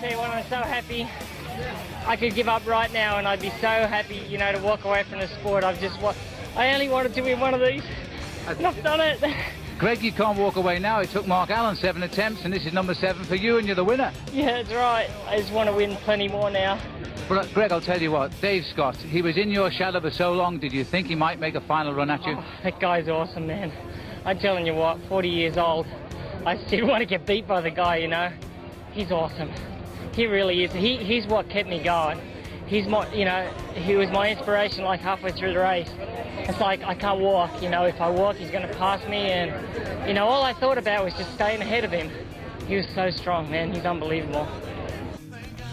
Tell you what, I'm so happy. I could give up right now, and I'd be so happy, you know, to walk away from the sport. I've just wa- I only wanted to win one of these, and I've done it. Greg, you can't walk away now. It took Mark Allen seven attempts, and this is number seven for you, and you're the winner. yeah, that's right. I just want to win plenty more now. But uh, Greg, I'll tell you what, Dave Scott, he was in your shadow for so long. Did you think he might make a final run at you? Oh, that guy's awesome, man. I'm telling you what, 40 years old, I still want to get beat by the guy, you know. He's awesome. He really is. He, he's what kept me going. He's my, you know, he was my inspiration like halfway through the race. It's like I can't walk, you know, if I walk he's going to pass me and, you know, all I thought about was just staying ahead of him. He was so strong, man. He's unbelievable.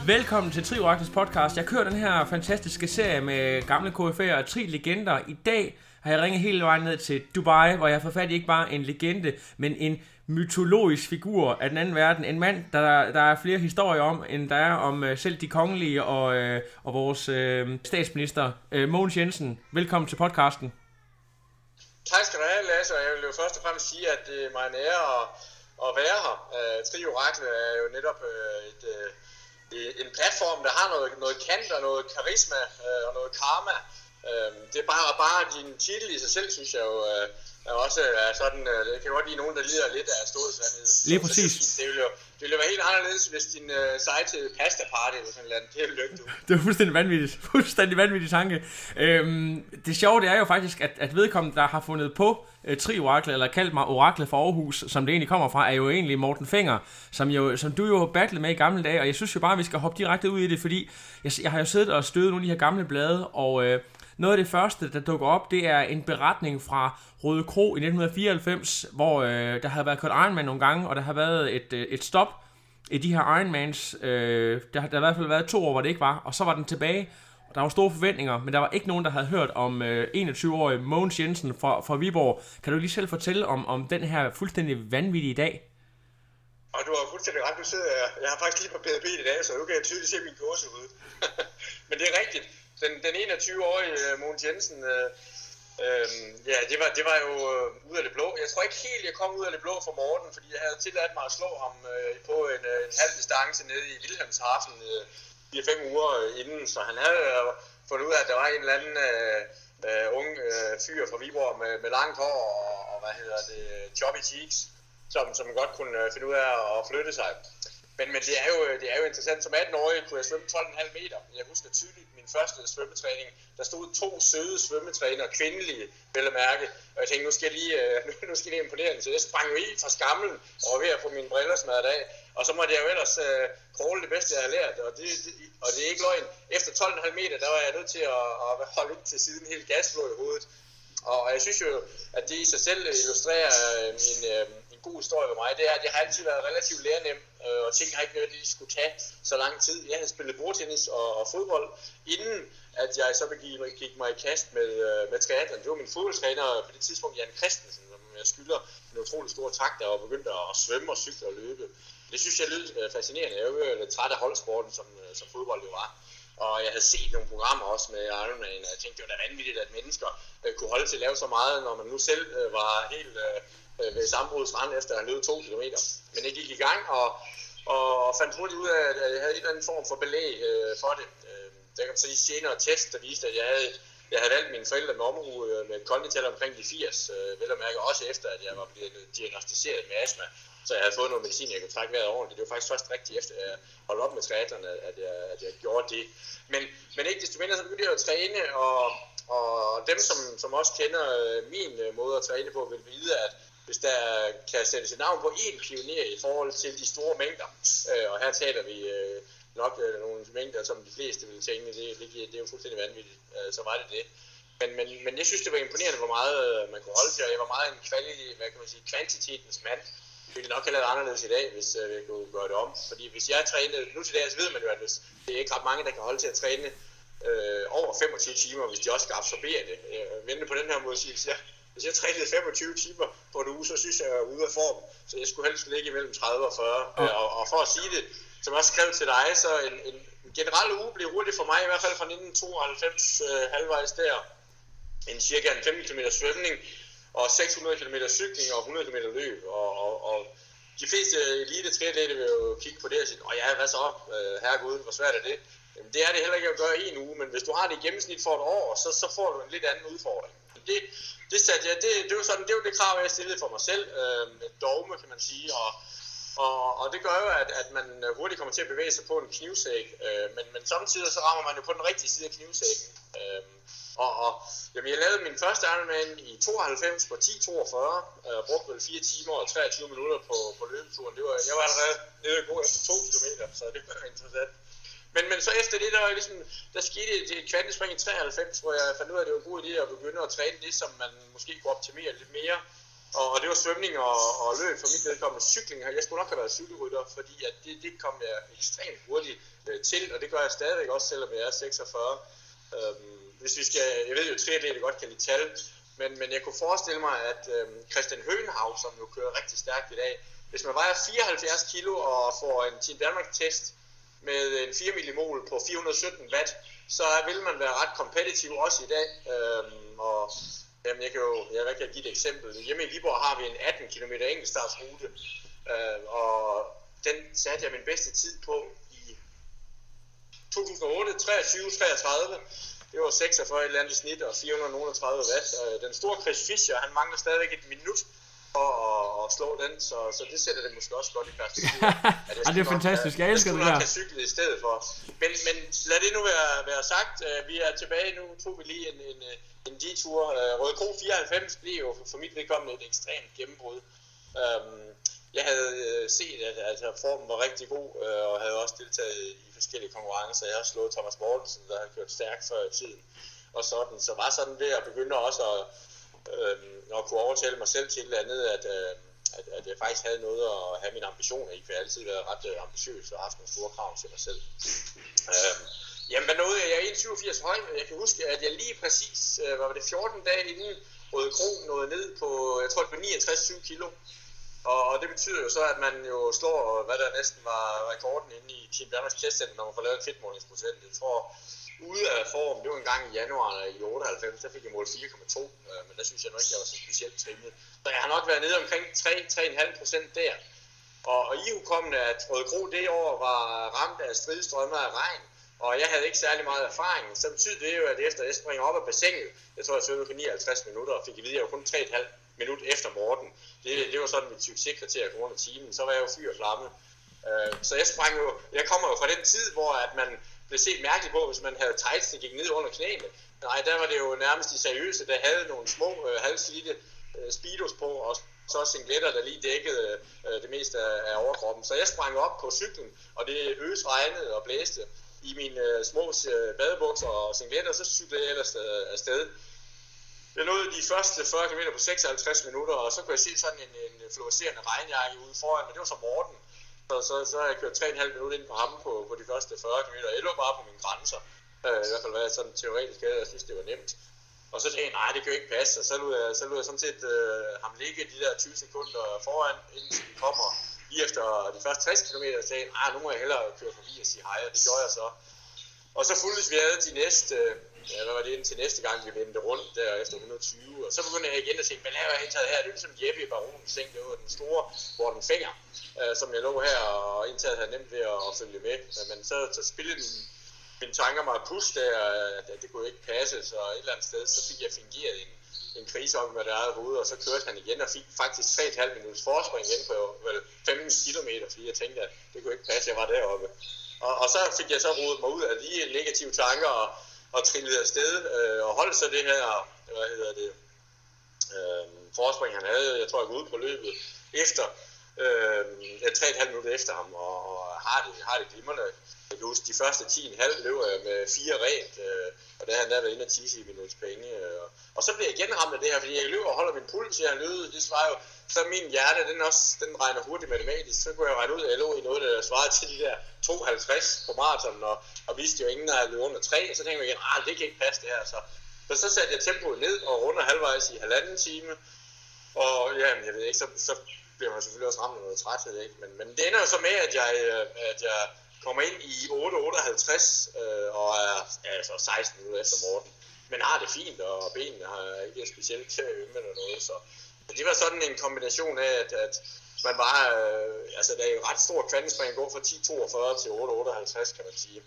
Velkommen til Trioraklets podcast. Jeg kører den her fantastiske serie med gamle KF'er og tri legender. I dag har jeg ringet hele vejen ned til Dubai, hvor jeg har fået fat i ikke bare en legende, men en mytologisk figur af den anden verden. En mand, der, der er flere historier om, end der er om øh, selv de kongelige og, øh, og vores øh, statsminister, Øh, Mogens Jensen. Velkommen til podcasten. Tak skal du have, Lasse, og jeg vil jo først og fremmest sige, at øh, det er mig en ære at, at være her. Øh, Trioraklet er jo netop øh, et, øh, en platform, der har noget, noget kant og noget karisma øh, og noget karma. Uh, det er bare, bare din titel i sig selv, synes jeg jo, uh, er også er sådan, det kan godt lide nogen, der lider lidt af storhedsvandet. Lige præcis. Det ville jo det ville være helt anderledes, hvis din sej til pasta party eller sådan noget. Det er lykke, du. Det var fuldstændig vanvittigt. Fuldstændig vanvittig tanke. Øhm, det sjove det er jo faktisk, at, at vedkommende, der har fundet på øh, tri oraklet eller kaldt mig oraklet for Aarhus, som det egentlig kommer fra, er jo egentlig Morten Fenger, som, jo, som du jo har battlet med i gamle dage, og jeg synes jo bare, at vi skal hoppe direkte ud i det, fordi jeg, jeg har jo siddet og stødet nogle af de her gamle blade, og øh, noget af det første, der dukker op, det er en beretning fra Røde Kro i 1994, hvor øh, der havde været kørt Ironman nogle gange, og der har været et, øh, et stop i de her Ironmans. Øh, der, der har i hvert fald været to år, hvor det ikke var, og så var den tilbage, og der var store forventninger, men der var ikke nogen, der havde hørt om øh, 21-årige Mogens Jensen fra, fra Viborg. Kan du lige selv fortælle om, om den her fuldstændig vanvittige dag? Og du har fuldstændig ret, du sidder her. Jeg har faktisk lige på PDB i dag, så nu kan jeg tydeligt se min kurse ud. Men det er rigtigt. Den, den 21-årige øh, Mogens Jensen, øh, øh, ja, det var, det var jo øh, ud af det blå. Jeg tror ikke helt, jeg kom ud af det blå for Morten, fordi jeg havde tilladt mig at slå ham øh, på en, øh, en halv distance nede i Wilhelmshaven øh, 4-5 uger øh, inden, så han havde øh, fundet ud af, at der var en eller anden øh, øh, ung øh, fyr fra Viborg med, med langt hår og, og hvad hedder det, choppy cheeks, som, som godt kunne øh, finde ud af at flytte sig. Men, men det, er jo, det er jo interessant. Som 18-årig kunne jeg svømme 12,5 meter. Jeg husker tydeligt min første svømmetræning. Der stod to søde svømmetrænere, kvindelige, vel at mærke. Og jeg tænkte, nu skal jeg lige, øh, nu skal jeg lige imponere Så jeg sprang jo i fra skamlen og var ved at få mine briller smadret af. Og så måtte jeg jo ellers øh, crawle det bedste, jeg har lært. Og det, det, og det er ikke løgn. Efter 12,5 meter, der var jeg nødt til at, at holde lidt til siden helt gasflå i hovedet. Og jeg synes jo, at det i sig selv illustrerer øh, min... Øh, god historie for mig. Det er, at jeg har altid været relativt lærnem, øh, og ting har ikke nødvendigvis skulle tage så lang tid. Jeg havde spillet bordtennis og, og fodbold, inden at jeg så gik, gik mig i kast med, øh, med triathlon. Det var min fodboldtræner på det tidspunkt, Jan Christensen, som jeg skylder en utrolig stor tak, der var begyndt at svømme og cykle og løbe. Det synes jeg lød øh, fascinerende. Jeg var jo lidt træt af holdsporten, som, som fodbold jo var. Og jeg havde set nogle programmer også med Ironman, og jeg tænkte, det var da vanvittigt, at mennesker øh, kunne holde til at lave så meget, når man nu selv øh, var helt øh, Øh, ved sammenbrudets rand efter at have løbet to kilometer. Men jeg gik i gang og, og fandt hurtigt ud af, at jeg havde en eller anden form for belæg øh, for det. Øh, der kan man sige senere test, der viste, at jeg havde, jeg havde valgt mine forældre med omhu øh, med et omkring de 80, øh, vel at mærke også efter, at jeg var blevet diagnostiseret med astma. Så jeg havde fået noget medicin, jeg kunne trække vejret ordentligt. Det var faktisk først rigtigt efter, at jeg holdt op med triathlon, at jeg, at jeg gjorde det. Men, men ikke desto mindre, så begyndte jeg at træne, og, og dem, som, som også kender øh, min øh, måde at træne på, vil vide, at hvis der kan sættes et navn på én pioner i forhold til de store mængder, øh, og her taler vi øh, nok øh, nogle mængder, som de fleste vil tænke, det, det, det er jo fuldstændig vanvittigt, øh, så var det det. Men, men, men jeg synes, det var imponerende, hvor meget øh, man kunne holde til, og jeg var meget en kvalitet, hvad kan man sige, kvantitetens mand. ville nok have lavet anderledes i dag, hvis øh, jeg kunne gøre det om. Fordi hvis jeg trænede, nu til dag, så ved man jo, at hvis, det er ikke ret mange, der kan holde til at træne øh, over 25 timer, hvis de også skal absorbere det. Øh, vente på den her måde, siger jeg, hvis jeg trænede 25 timer på en uge, så synes jeg, jeg er ude af form. Så jeg skulle helst ligge imellem 30 og 40. Ja. Og, og for at sige det, som jeg også skrev til dig, så en, en generel uge blev hurtigt for mig, i hvert fald fra 1992 øh, halvvejs der. En cirka en 15 km svømning, og 600 km cykling og 100 km løb. Og, og, og de fleste elite triatleter vil jo kigge på det og sige, åh ja, hvad så, øh, herregud, hvor svært er det? Jamen, det er det heller ikke at gøre i en uge, men hvis du har det i gennemsnit for et år, så, så får du en lidt anden udfordring. Det, det, satte jeg, det, det, var sådan, det var det krav, jeg stillede for mig selv. Øh, et dogme, kan man sige, og, og, og det gør jo, at, at man øh, hurtigt kommer til at bevæge sig på en knivsæk, øh, men, men samtidig så rammer man jo på den rigtige side af knivsækken. Øh, og, og jamen, jeg lavede min første Ironman i 92 på 10.42, øh, og øh, brugte vel 4 timer og 23 minutter på, på løbeturen. Det var, jeg var allerede nede og gå efter 2 km, så det var interessant. Men, men så efter det, der, var ligesom, der skete et kvantespring i 93, hvor jeg fandt ud af, at det var en god idé at begynde at træne det, som man måske kunne optimere lidt mere. Og, og det var svømning og, og løb for mit vedkommende cykling. Jeg skulle nok have været cykelrytter, fordi at det, det kom jeg ekstremt hurtigt øh, til, og det gør jeg stadigvæk også, selvom jeg er 46. Øhm, hvis vi skal, jeg ved jo, at triatleter godt kan lide tal, men, men jeg kunne forestille mig, at øh, Christian Høgenhav, som jo kører rigtig stærkt i dag, hvis man vejer 74 kilo og får en Team Danmark-test med en 4 millimol på 417 watt, så vil man være ret kompetitiv også i dag. Øhm, og jamen, jeg kan jo jeg kan give et eksempel. Hjemme i Viborg har vi en 18 km enkeltstartsrute, øh, og den satte jeg min bedste tid på i 2008, 23, 33. Det var 46 et eller andet snit og 430 watt. Øh, den store Chris Fischer, han mangler stadigvæk et minut for at, at slå den, så, så det sætter det måske også godt i perspektiv. ja, det er fantastisk, jeg elsker det der. Jeg skulle cyklet i stedet for. Men, men lad det nu være, være sagt. Øh, vi er tilbage nu, tog vi lige en, en, en detur. Øh, Røde Kro 94 blev jo for mit vedkommende et ekstremt gennembrud. Øhm, jeg havde set, at altså, formen var rigtig god, og havde også deltaget i forskellige konkurrencer. Jeg har slået Thomas Mortensen, der har kørt stærkt før i tiden. Og sådan, så var sådan ved at begynde også at, øh, og kunne overtale mig selv til et eller andet, at, øh, at, at jeg faktisk havde noget at have mine ambitioner i, for jeg har altid været ret øh, ambitiøs og haft nogle store krav til mig selv. Øh, jamen, hvad nåede jeg? Jeg er 1,87 høj, men jeg kan huske, at jeg lige præcis, øh, var det 14 dage inden Røde Kro nåede ned på, jeg tror det var 69 kilo. Og, og det betyder jo så, at man jo slår, hvad der næsten var rekorden inde i Team Danmarks testcenter, når man får lavet en fedtmålingsprocent. Jeg tror, ude af form, det var en gang i januar i 98, der fik jeg målt 4,2, øh, men der synes jeg nok ikke, jeg var så specielt trimmet. Så jeg har nok været nede omkring 3-3,5 procent der. Og, og i at Røde Kro det år var ramt af stridstrømmer af regn, og jeg havde ikke særlig meget erfaring, så betyder det jo, at efter jeg springer op af bassinet, jeg tror, jeg svømmede på 59 minutter, og fik at vide, at jeg var kun 3,5 minut efter Morten. Det, det var sådan mit succeskriterie på grund af timen. Så var jeg jo fyr og flamme. Øh, så jeg sprang jo, jeg kommer jo fra den tid, hvor at man blev set mærkeligt på, hvis man havde tights, der gik ned under knæene. Nej, der var det jo nærmest de seriøse, der havde nogle små øh, halvslidte øh, speedos på, og så singletter, der lige dækkede øh, det meste af, af overkroppen. Så jeg sprang op på cyklen, og det øs regnede og blæste i mine øh, små øh, badebukser og singletter, så cyklede jeg ellers øh, afsted. Jeg nåede de første 40 km på 56 minutter, og så kunne jeg se sådan en, en fluorescerende regnjakke ude foran, men det var så Morten. Så, så, så har jeg kørt 3,5 minutter ind på ham på, på de første 40 km. Jeg lå bare på mine grænser. Øh, I hvert fald var jeg sådan teoretisk. Jeg synes, det var nemt. Og så tænkte jeg, nej, det kan jo ikke passe. Og så lod jeg, så lod jeg sådan set øh, ham ligge de der 20 sekunder foran, indtil vi kommer lige efter de første 60 km. Og sagde, nej, nu må jeg hellere køre forbi og sige hej. Og det gjorde jeg så. Og så fulgtes vi ad de næste, ja, hvad var det indtil næste gang, vi vendte rundt der efter 120. Og så begyndte jeg igen at tænke, hvad laver jeg indtaget her? Det er ligesom Jeppe i Baronens seng, det var den store hvor den Finger, øh, som jeg lå her og indtaget havde nemt ved at, at følge med. Øh, men så, så spillede min, mine tanker mig pus der, at, at det kunne ikke passe, så et eller andet sted, så fik jeg fingeret en, en krise om med det eget hoved, og så kørte han igen og fik faktisk 3,5 minutters forspring igen på vel, 15 km, fordi jeg tænkte, at det kunne ikke passe, jeg var deroppe. Og, og så fik jeg så rodet mig ud af de negative tanker og, og trillede afsted øh, og holdt så det her, hvad hedder det, øh, forspring han havde, jeg tror jeg går ud på løbet efter øh, 3,5 minutter efter ham, og, og har, det, har det glimrende. Jeg kan huske, de første 10,5 løber jeg med fire rent, øh, og der har han der været inde og tisse i minuts penge. Øh, og, og så bliver jeg igen ramt af det her, fordi jeg løber og holder min puls, jeg har løbet, det svarer jo, så min hjerte, den, også, den regner hurtigt matematisk, så kunne jeg regne ud, at jeg lå i noget, der svarede til de der 52 på maraton, og, og vidste jo ingen, der havde løbet under 3, så tænkte jeg igen, ah, det kan ikke passe det her, så, så, så satte jeg tempoet ned og runder halvvejs i halvanden time, og ja, jeg ved ikke, så, så bliver man selvfølgelig også ramt af noget træthed, ikke? Men, men det ender jo så med, at jeg, øh, at jeg kommer ind i 8.58 øh, og er altså 16 minutter efter Morten. Men har det fint, og benene har ikke specielt øh, ømme eller noget, så det var sådan en kombination af, at, at man var, øh, altså der er jo ret stor kvantespring at gå fra 10.42 til 8.58, kan man sige,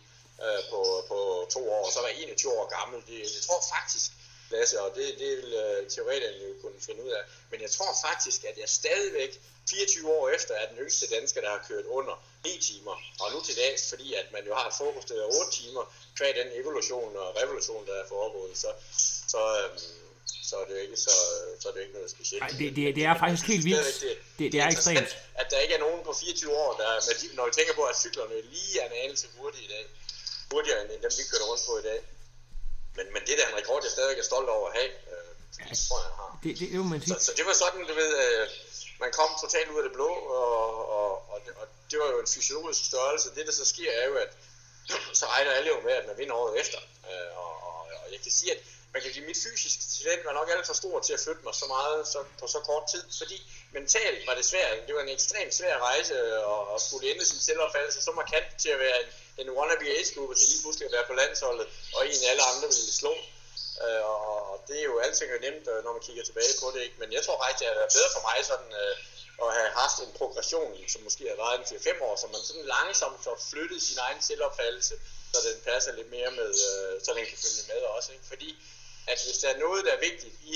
øh, på, på to år, og så var jeg 21 år gammel. Det, jeg tror faktisk, Lasse, og det, det vil uh, teoretikerne jo kunne finde ud af. Men jeg tror faktisk, at jeg stadigvæk 24 år efter er den yngste dansker, der har kørt under 9 timer. Og nu til dags, fordi at man jo har et fokus til 8 timer, kvad den evolution og revolution, der er foregået, så, så, øhm, så er det jo ikke, så, så er det ikke noget specielt. Nej, det, det, det er faktisk helt vildt. Det, det, det er ekstremt. At der ikke er nogen på 24 år, der, når vi tænker på, at cyklerne lige er en anelse hurtige i dag, hurtigere end dem, vi kører rundt på i dag. Men, men det er da en rekord, jeg stadig er stolt over at have. Øh, det tror jeg, har. Det, det, det, man så, så, det var sådan, du ved, øh, man kom totalt ud af det blå, og, og, og, det, og det var jo en fysiologisk størrelse. Det, der så sker, er jo, at så regner alle jo med, at man vinder året efter. Øh, og, og, og jeg kan sige, at man kan sige, mit fysiske talent var nok alt for stor til at flytte mig så meget så, på så kort tid, fordi mentalt var det svært. Det var en ekstremt svær rejse at, at skulle ende sin selvopfattelse så markant til at være en, en wannabe age-gruppe til lige pludselig at være på landsholdet, og en alle andre ville slå. Øh, og det er jo alting er nemt, øh, når man kigger tilbage på det. Ikke? Men jeg tror faktisk, at det er bedre for mig sådan, øh, at have haft en progression, som måske har været en 4-5 år, så man sådan langsomt får flyttet sin egen selvopfattelse, så den passer lidt mere med, øh, så den kan følge med også. Ikke? Fordi at hvis der er noget, der er vigtigt i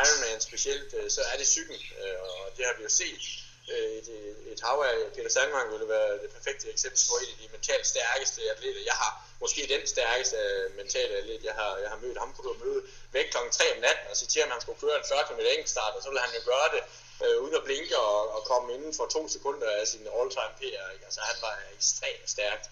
Ironman specielt, øh, så er det cyklen, øh, og det har vi jo set. Øh, et, et hav af Peter Sandvang ville være det perfekte eksempel på en af de mentalt stærkeste atleter, jeg har. Måske den stærkeste øh, mentale atlet, jeg har, jeg har mødt. Ham kunne du møde væk kl. 3 om natten og sige til ham, at han skulle køre en 40 km enkeltstart, og så ville han jo gøre det øh, uden at blinke og, og komme inden for to sekunder af sin all-time PR. Ikke? Altså han var ekstremt stærkt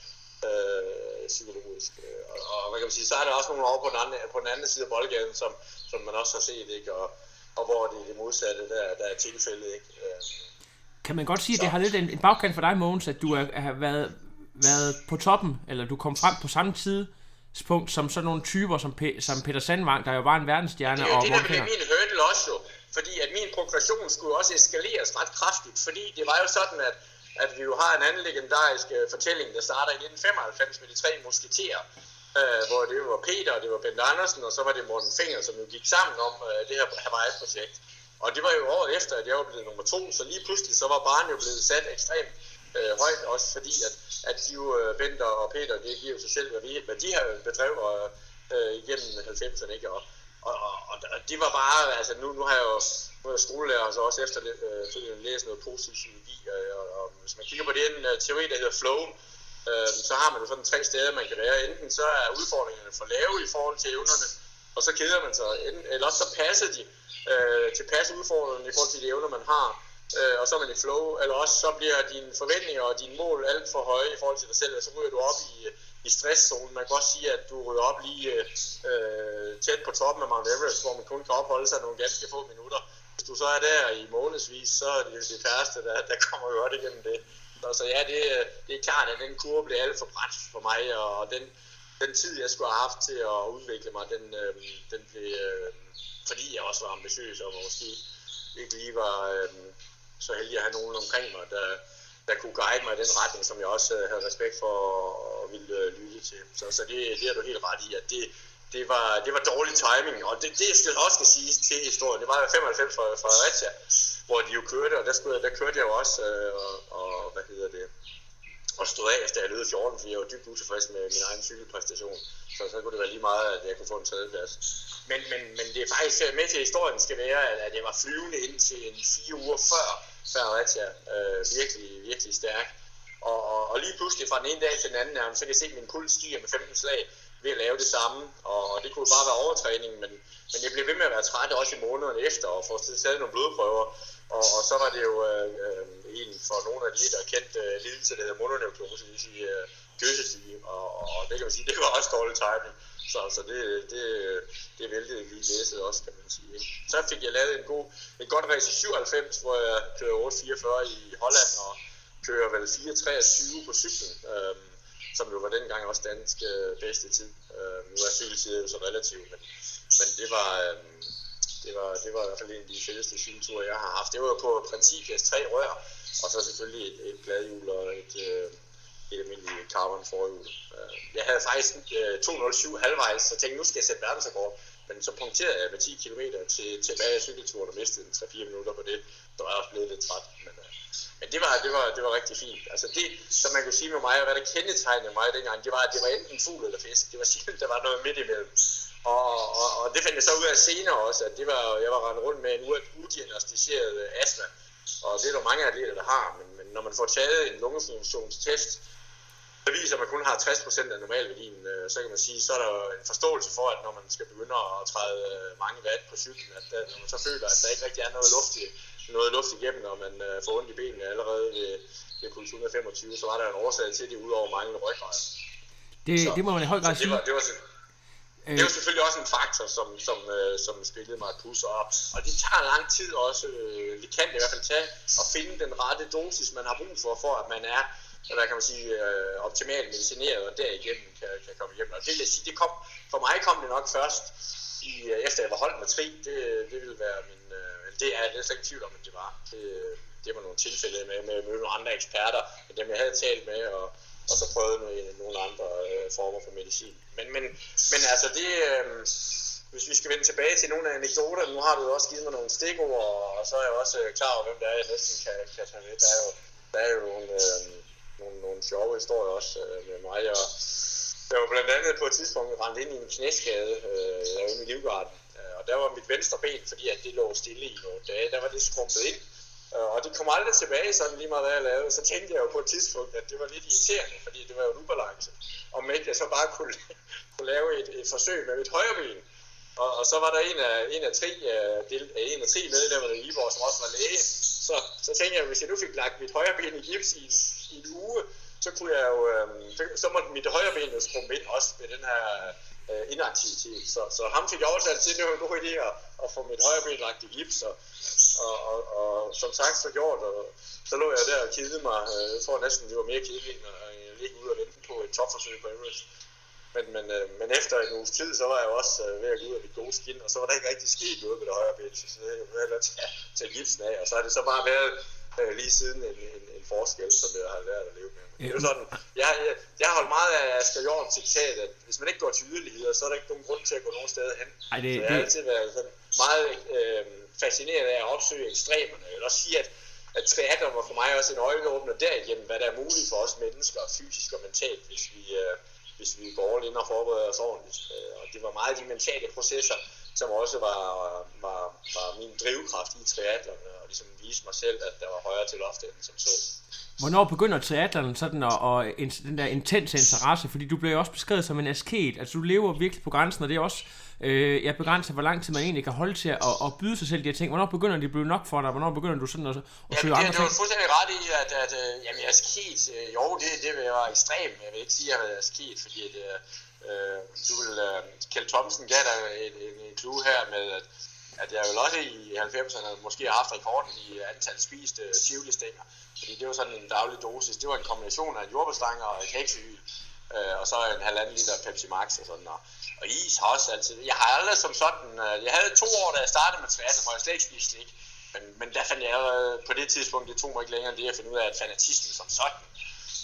øh, psykologisk. Øh, og, og hvad kan man sige, så er der også nogle over på den anden, på den anden side af boldgaden, som, som man også har set, ikke? Og, og hvor det er det modsatte, der, der er tilfældet. Ikke? Øh, kan man godt sige, at det har lidt en, en bagkant for dig, Mogens, at du er, har været, været på toppen, eller du kom frem på samme tidspunkt som sådan nogle typer som, Pe, som Peter Sandvang, der jo var en verdensstjerne. Det er jo det, der blev min hurdle også jo, fordi at min progression skulle også eskaleres ret kraftigt, fordi det var jo sådan, at, at vi jo har en anden legendarisk uh, fortælling, der starter i 1995 med de tre musketerer, uh, hvor det var Peter, det var Bent Andersen, og så var det Morten Finger, som jo gik sammen om uh, det her Hawaii-projekt. Og det var jo året efter, at jeg var blevet nummer to, så lige pludselig så var barnet jo blevet sat ekstremt øh, højt, også fordi at, at de jo, øh, Bender og Peter, det giver jo sig selv, hvad, vi, hvad de har bedrevet øh, igennem 90'erne, ikke? Og, og, og, og, det var bare, altså nu, nu har jeg jo nu er skolelærer, så også efter øh, læst noget positiv psykologi, øh, og, og, og, hvis man kigger på den øh, teori, der hedder flow, øh, så har man jo sådan tre steder, man kan være. Enten så er udfordringerne for lave i forhold til evnerne, og så keder man sig, eller så passer de øh, tilpasse udfordringen i forhold til de evner, man har, øh, og så er man i flow, eller også så bliver dine forventninger og dine mål alt for høje i forhold til dig selv, og så ryger du op i, i stresszonen. Man kan også sige, at du ryger op lige øh, tæt på toppen af Mount Everest, hvor man kun kan opholde sig nogle ganske få minutter. Hvis du så er der i månedsvis, så er det det færreste, der, der kommer godt igennem det. Så, så ja, det, øh, det er klart, at den kurve blev alt for bræt for mig, og den, den tid, jeg skulle have haft til at udvikle mig, den, øh, den blev... Øh, fordi jeg også var ambitiøs og måske ikke lige var øh, så heldig at have nogen omkring mig, der, der kunne guide mig i den retning, som jeg også havde respekt for og ville øh, lytte til. Så, så det, det har du helt ret i, at det, det, var, det var dårlig timing, og det, det skal også skal sige til historien, det var 95 for Fredericia, hvor de jo kørte, og der, skulle, der kørte jeg jo også, øh, og, og hvad hedder det, og stod af, da jeg lød 14, fordi jeg var dybt utilfreds med min egen cykelpræstation. Så så kunne det være lige meget, at jeg kunne få en tredjeplads. Men, men, men det er faktisk øh, med til, historien skal være, at, jeg var flyvende ind til en fire uger før Fredericia. Øh, virkelig, virkelig stærk. Og, og, og, lige pludselig fra den ene dag til den anden så kan jeg se, at min puls stiger med 15 slag ved at lave det samme. Og, og det kunne bare være overtræning, men, men jeg blev ved med at være træt også i månederne efter, og få taget nogle blodprøver. Og, og så var det jo øh, øh, en for nogle af de der kendte øh, lidelse, der hedder mononeuklose, det vil sige øh, gøsestige, og, og, det kan man sige, det var også dårlig timing. Så, så det, det, det væltede lige læset også, kan man sige. Ikke? Så fik jeg lavet en, god, en godt race i 97, hvor jeg kører 8.44 i Holland, og kører vel 4.23 på cyklen, øh, som jo var dengang også dansk øh, bedste tid. Øh, nu er cykeltid jo så relativt, men, men det var... Øh, det var, det var i hvert fald en af de fedeste cykelture, jeg har haft. Det var på Principias tre rør, og så selvfølgelig et, et bladhjul og et, øh, et almindeligt carbon forhjul. Øh, jeg havde faktisk øh, 207 halvvejs, så tænkte nu skal jeg sætte verdensrekord. Men så punkterede jeg med 10 km til, tilbage af cykelturen og mistede 3-4 minutter på det. Så var jeg også blevet lidt træt. Men, øh, men det var, det, var, det var rigtig fint. Altså det, som man kunne sige med mig, og hvad der kendetegnede mig dengang, det var, at det var enten fugl eller fisk. Det var sjældent, der var noget midt imellem. Og, og, og det fandt jeg så ud af senere også, at det var, jeg var rendt rundt med en udiagnostiseret astma. Og det er der mange atleter, der har, men, men når man får taget en lungefunktionstest, der viser, at man kun har 60% af normalværdien, øh, så kan man sige, så er der en forståelse for, at når man skal begynde at træde øh, mange watt på cyklen, at der, når man så føler, at der ikke rigtig er noget luft, i, noget luft igennem, og man øh, får ondt i benene allerede ved, ved puls 125, så var der en årsag til det, udover manglende ryggrad. Det, så, det må man i høj grad sige. Det var, det var, det er jo selvfølgelig også en faktor, som, som, øh, som spillede mig et pus op. Og det tager lang tid også, øh, det kan det i hvert fald tage, at finde den rette dosis, man har brug for, for at man er hvad kan man sige, øh, optimalt medicineret, og derigennem kan, kan komme hjem. Og det vil jeg sige, det kom, for mig kom det nok først, i, øh, efter jeg var holdt med tri, det, det ville være min, øh, det er jeg slet ikke tvivl om, at det var. Det, det var nogle tilfælde med, med, med nogle andre eksperter, end dem jeg havde talt med, og, og så prøvet med nogle andre øh, former for medicin. Men, men, men altså det, øh, hvis vi skal vende tilbage til nogle af anekdoter, nu har du jo også givet mig nogle stikord, og så er jeg også øh, klar over, hvem der er, jeg næsten kan, kan tage med. Der er jo, der er jo nogle, øh, nogle, nogle sjove historier også øh, med mig, og jeg var blandt andet på et tidspunkt rendt ind i en knæskade, øh, jeg var inde i Livgarden, Øh, og der var mit venstre ben, fordi at det lå stille i nogle dage, der var det skrumpet ind, Øh, og det kom aldrig tilbage sådan lige meget, hvad jeg lavede. Så tænkte jeg jo på et tidspunkt, at det var lidt irriterende, fordi det var jo en ubalance. Om ikke jeg så bare kunne, kunne lave et, et forsøg med mit højre ben. Og, og så var der en af, en af tre, øh, del, øh, en af tre medlemmerne i Viborg, som også var læge. Så, så tænkte jeg, at hvis jeg nu fik lagt mit højre ben i gips i en, i en uge, så kunne jeg jo, øhm, så måtte mit højre ben jo skrumpe ind også med den her øh, inaktivitet. Så, så ham fik jeg overtalt til, at det var en god idé at, at få mit højre ben lagt i gips. Og, og, og, og som sagt så gjort, og så lå jeg der og kedede mig. Øh, jeg tror næsten, det var mere kedeligt, end at ligge ude og vente på et topforsøg på Everest. Men, men, øh, men efter en uges tid, så var jeg også øh, ved at gå ud af mit gode skin, og så var der ikke rigtig sket noget med det højre ben, så det var heller tage, tage gipsen af, og så har det så bare været øh, lige siden en, en, en forskel, som jeg har lært at leve med. Men det er jo sådan, jeg, jeg, jeg har holdt meget af Asger Jorns citat, at hvis man ikke går til yderligheder, så er der ikke nogen grund til at gå nogen steder hen. Ej, det, så jeg har altid været sådan meget øh, fascineret af at opsøge ekstremerne. Også sige, at, at triathlon var for mig også en øjenåbner derigennem, hvad der er muligt for os mennesker, fysisk og mentalt, hvis vi, øh, hvis vi går all ind og forbereder os ordentligt. Øh, og det var meget de mentale processer, som også var, var, var min drivkraft i triathlon, og ligesom vise mig selv, at der var højere til loftet end som så. Hvornår begynder triathlon sådan og, og en, den der intense interesse? Fordi du bliver jo også beskrevet som en asket. Altså du lever virkelig på grænsen, og det er også øh, jeg begrænser, hvor lang tid man egentlig kan holde til at, at byde sig selv de her ting. Hvornår begynder de at blive nok for dig? Hvornår begynder du sådan at, at søge ja, andre ting? Ja, du har fuldstændig ret i, at, at, at jamen, asket, øh, jo, det, det vil være ekstremt. Jeg vil ikke sige, at jeg er asket, fordi at, øh, Øh, du vil, øh, Kjeld Thomsen gav dig en, en, en clue her med, at, at jeg vel også i 90'erne måske har haft rekorden i antal spiste øh, tivoli-stænger. Fordi det var sådan en daglig dosis. Det var en kombination af en jordbærstanger og et heksehyl. Øh, og så en halvanden liter Pepsi Max og sådan. Og, og is har også altid. Jeg har aldrig som sådan... Øh, jeg havde to år, da jeg startede med triathlon, hvor jeg slet ikke spiste slik. Men, men der fandt jeg øh, på det tidspunkt, det tog mig ikke længere end det at finde ud af, at fanatismen som sådan,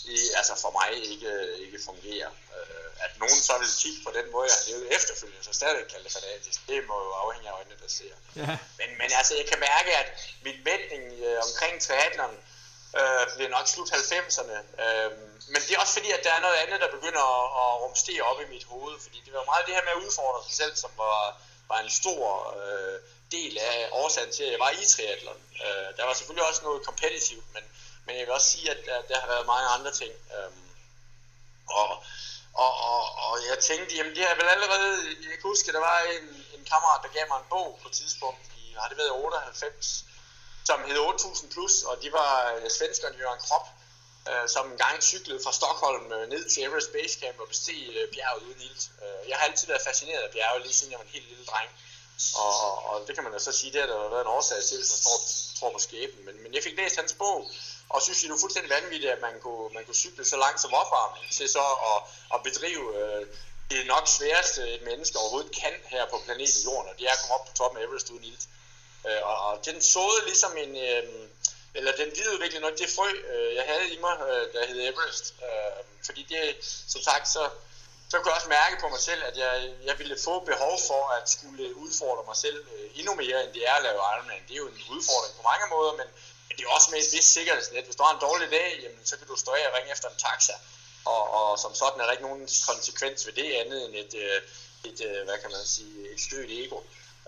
i, altså for mig ikke, ikke fungerer. Øh, at nogen så vil kigge på den måde, jeg har levet efterfølgende, så stadig kalde det fanatisk. Det må jo afhænge af øjnene, der ser. Ja. Men, men altså, jeg kan mærke, at min vendning øh, omkring triathlon øh, bliver nok slut 90'erne. Øh, men det er også fordi, at der er noget andet, der begynder at, at rumstere op i mit hoved. Fordi det var meget det her med at udfordre sig selv, som var, var en stor øh, del af årsagen til, at jeg var i triathlon. Øh, der var selvfølgelig også noget kompetitivt, men, men jeg vil også sige, at der, der har været mange andre ting. Øhm, og, og, og, og jeg tænkte, jamen det har vel allerede, jeg kan huske, at der var en, en kammerat, der gav mig en bog på et tidspunkt, i, har det været 98, som hed 8000 plus, og de var øh, svenskerne Jørgen Krop, øh, som en gang cyklede fra Stockholm øh, ned til Everest Base Camp og besteg øh, bjerget uden ild. Øh, jeg har altid været fascineret af bjerget, lige siden jeg var en helt lille dreng. Og, og, det kan man jo så sige, det har der været en årsag til, hvis man tror, tror på skæben. Men, men jeg fik læst hans bog, og synes, det er fuldstændig vanvittigt, at man kunne, man kunne cykle så langt som opvarmning til så at, at bedrive øh, det nok sværeste et menneske overhovedet kan her på planeten Jorden, og det er at komme op på toppen af Everest uden ilt. Øh, og, og den såede ligesom en, øh, eller den videreudviklede nok det frø, øh, jeg havde i mig, øh, der hed Everest. Øh, fordi det, som sagt, så, så kunne jeg også mærke på mig selv, at jeg, jeg ville få behov for at skulle udfordre mig selv øh, endnu mere, end det er at lave Ironman. Det er jo en udfordring på mange måder, men, men det er også med et vis sikkerhedsnet. Hvis du har en dårlig dag, jamen, så kan du stå af og ringe efter en taxa. Og, og som sådan er der ikke nogen konsekvens ved det andet end et, øh, et, et hvad kan man sige, et stødt ego.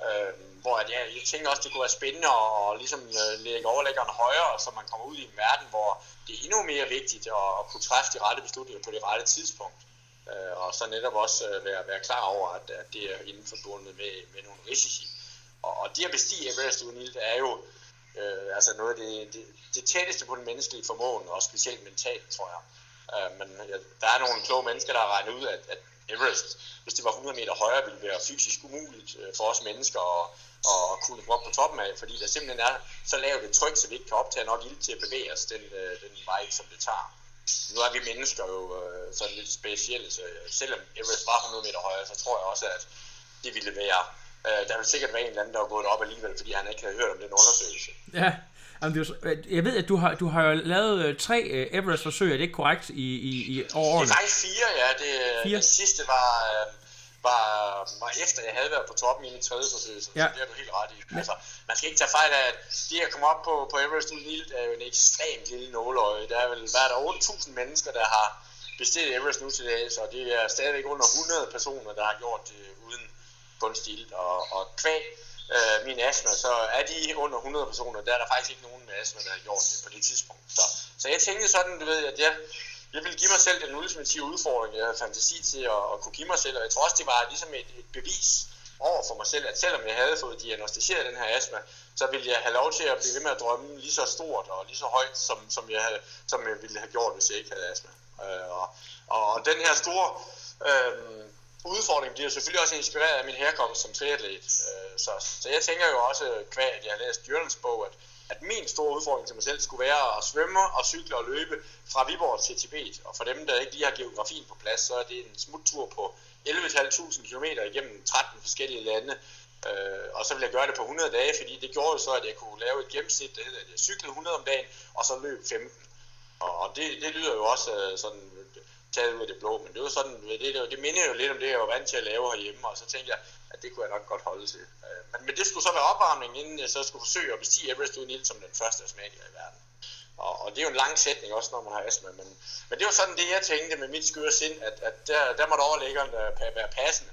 Øh, hvor at, ja, jeg tænker også, det kunne være spændende at, og ligesom, øh, lægge overlæggeren højere, så man kommer ud i en verden, hvor det er endnu mere vigtigt at, at kunne træffe de rette beslutninger på det rette tidspunkt. Øh, og så netop også være, være klar over, at, at det er inden forbundet med, med nogle risici. Og, og det at bestige Everest uden ild er jo øh, altså noget af det, det, det tætteste på den menneskelige formåen, og specielt mentalt, tror jeg. Øh, men ja, der er nogle kloge mennesker, der har regnet ud, at, at Everest, hvis det var 100 meter højere, ville være fysisk umuligt øh, for os mennesker at, at kunne komme op på toppen af, fordi der simpelthen er så lavt et tryk, så vi ikke kan optage nok ild til at bevæge os den, øh, den vej, som det tager. Nu er vi mennesker jo øh, sådan lidt specielle, så selvom Everest var 100 meter højere, så tror jeg også, at det ville være, der vil sikkert være en eller anden, der var gået op alligevel, fordi han ikke havde hørt om den undersøgelse. Ja, Jamen, det er, jeg ved, at du har, du har lavet øh, tre uh, Everest-forsøg, er det ikke korrekt, i, i, i årene? Det er faktisk fire, ja. Det, fire? Den sidste var, øh, var, var efter, jeg havde været på toppen i min tredje forsøg, så ja. det har du helt ret i. Men... Altså, man skal ikke tage fejl af, at det at komme op på, på Everest ild er jo en ekstremt lille nåløje. Der er vel været der 8.000 mennesker, der har bestilt Everest nu til dag, så det er stadigvæk under 100 personer, der har gjort det uden kunstig. Og, og kvæg øh, min astma, så er de under 100 personer, der er der faktisk ikke nogen med astma, der har gjort det på det tidspunkt. Så, så jeg tænkte sådan, du ved, at jeg, jeg ville give mig selv den ultimative udfordring, jeg havde fantasi til at, at kunne give mig selv, og jeg tror også, det var ligesom et, et bevis over for mig selv, at selvom jeg havde fået diagnostiseret den her astma, så ville jeg have lov til at blive ved med at drømme lige så stort og lige så højt, som, som, jeg, havde, som jeg ville have gjort, hvis jeg ikke havde astma. Øh, og, og den her store øh, udfordringen bliver selvfølgelig også inspireret af min herkomst som triatlet. Øh, så, så jeg tænker jo også, kvad, at jeg har læst Jørgens bog, at, at min store udfordring til mig selv skulle være at svømme og cykle og løbe fra Viborg til Tibet. Og for dem, der ikke lige har geografien på plads, så er det en smuttur på 11.500 km igennem 13 forskellige lande. Øh, og så vil jeg gøre det på 100 dage, fordi det gjorde jo så, at jeg kunne lave et gennemsnit, der hedder, at jeg cyklede 100 om dagen, og så løb 15. Og det, det lyder jo også øh, sådan taget ud af det blå, men det var sådan, det, det, det minder jo lidt om det, jeg var vant til at lave herhjemme, og så tænkte jeg, at det kunne jeg nok godt holde til. Øh, men, men det skulle så være opvarmning, inden jeg så skulle forsøge at bestige Everest uden ild som den første astmatiker i verden. Og, og det er jo en lang sætning også, når man har astma, men, men det var sådan det, jeg tænkte med mit skøre sind, at, at der, der måtte overlæggeren øh, være passende.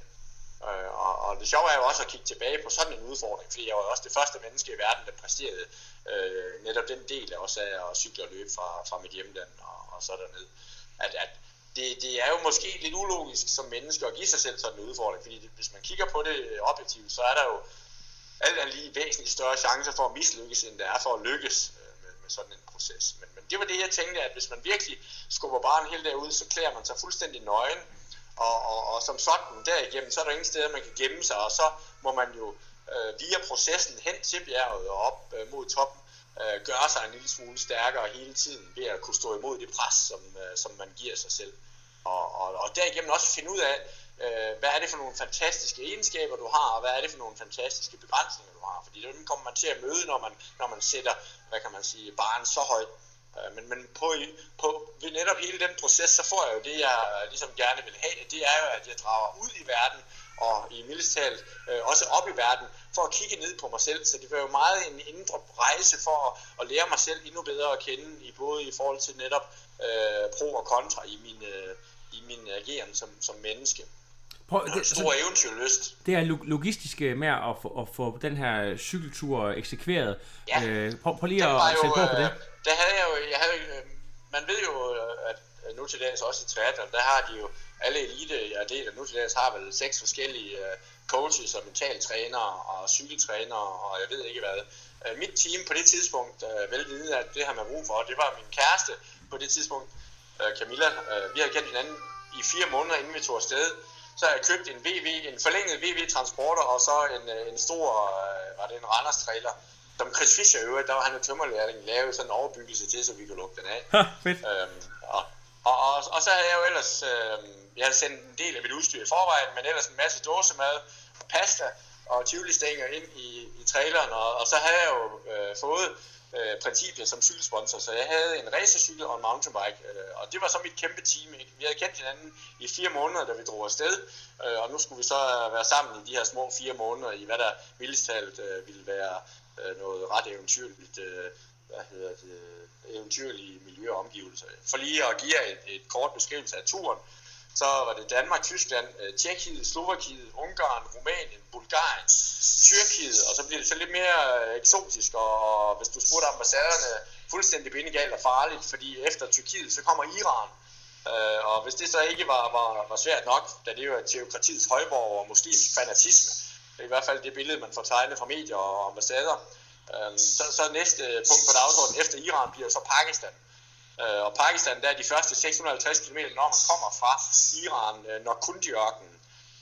Øh, og, og det sjove er jo også at kigge tilbage på sådan en udfordring, fordi jeg var også det første menneske i verden, der præsterede øh, netop den del af også af at cykle og løbe fra, fra mit hjemland og, og så derned. At, at det, det er jo måske lidt ulogisk som menneske at give sig selv sådan en udfordring, fordi det, hvis man kigger på det øh, objektivt, så er der jo alt andet lige væsentligt større chancer for at mislykkes, end der er for at lykkes øh, med, med sådan en proces. Men, men det var det, jeg tænkte, at hvis man virkelig skubber barnet helt derud, så klæder man sig fuldstændig nøgen, og, og, og som sådan derigennem, så er der ingen steder, man kan gemme sig, og så må man jo øh, via processen hen til bjerget og op øh, mod toppen, øh, gøre sig en lille smule stærkere hele tiden ved at kunne stå imod det pres, som, øh, som man giver sig selv. Og, og, og derigennem også finde ud af, øh, hvad er det for nogle fantastiske egenskaber, du har, og hvad er det for nogle fantastiske begrænsninger, du har. Fordi dem kommer man til at møde, når man, når man sætter, hvad kan man sige, barn så højt. Øh, men, men på, på, ved netop hele den proces, så får jeg jo det, jeg ligesom gerne vil have. Det er jo, at jeg drager ud i verden, og i mildestalt øh, også op i verden, for at kigge ned på mig selv. Så det var jo meget en indre rejse for at, at lære mig selv endnu bedre at kende, i både i forhold til netop øh, pro og kontra i min, øh, i min ageren som, som menneske. Prøv, det, stor altså, eventyrlyst. Det er logistiske med at få, at få den her cykeltur eksekveret. Ja, øh, prøv, prøv lige at sætte på på det. Øh, der havde jeg jo, jeg havde, øh, man ved jo, at øh, nu til dags også i triathlon, der har de jo alle elite atleter nu til dags har vel seks forskellige øh, coaches og mentaltrænere og cykeltrænere og jeg ved ikke hvad. Øh, mit team på det tidspunkt, øh, vel vidende at det har man brug for, det var min kæreste på det tidspunkt, øh, Camilla. Øh, vi har kendt hinanden i fire måneder, inden vi tog afsted. Så har jeg købt en VV, en forlænget VV Transporter, og så en, en stor, øh, var det en Randers trailer, som Chris Fischer øvrigt, der var han jo tømmerlærling, lavede sådan en overbyggelse til, så vi kunne lukke den af. Ha, fedt. Øhm, og, og, og, og, så havde jeg jo ellers, øh, jeg havde sendt en del af mit udstyr i forvejen, men ellers en masse dåsemad og pasta og tivoli-stænger ind i, i traileren, og, og så havde jeg jo øh, fået øh, Principia som cykelsponsor, så jeg havde en racercykel og en mountainbike, øh, og det var så mit kæmpe team. Ikke? Vi havde kendt hinanden i fire måneder, da vi drog afsted, øh, og nu skulle vi så øh, være sammen i de her små fire måneder, i hvad der mildest talt øh, ville være øh, noget ret eventyrligt, øh, hvad hedder det, eventyrlige miljø og omgivelser. For lige at give jer et, et kort beskrivelse af turen, så var det Danmark, Tyskland, øh, Tjekkiet, Slovakiet, Ungarn, Rumænien, Bulgarien, Tyrkiet, og så bliver det så lidt mere øh, eksotisk, og hvis du spurgte ambassaderne, fuldstændig bindegalt og farligt, fordi efter Tyrkiet, så kommer Iran, øh, og hvis det så ikke var, var, var svært nok, da det jo er teokratiets højborg og muslimsk fanatisme, det er i hvert fald det billede, man får tegnet fra medier og ambassader, øh, så, så næste punkt på dagsordenen efter Iran bliver så Pakistan. Øh, og Pakistan, der er de første 650 km, når man kommer fra Iran, øh, Norkundi-ørkenen,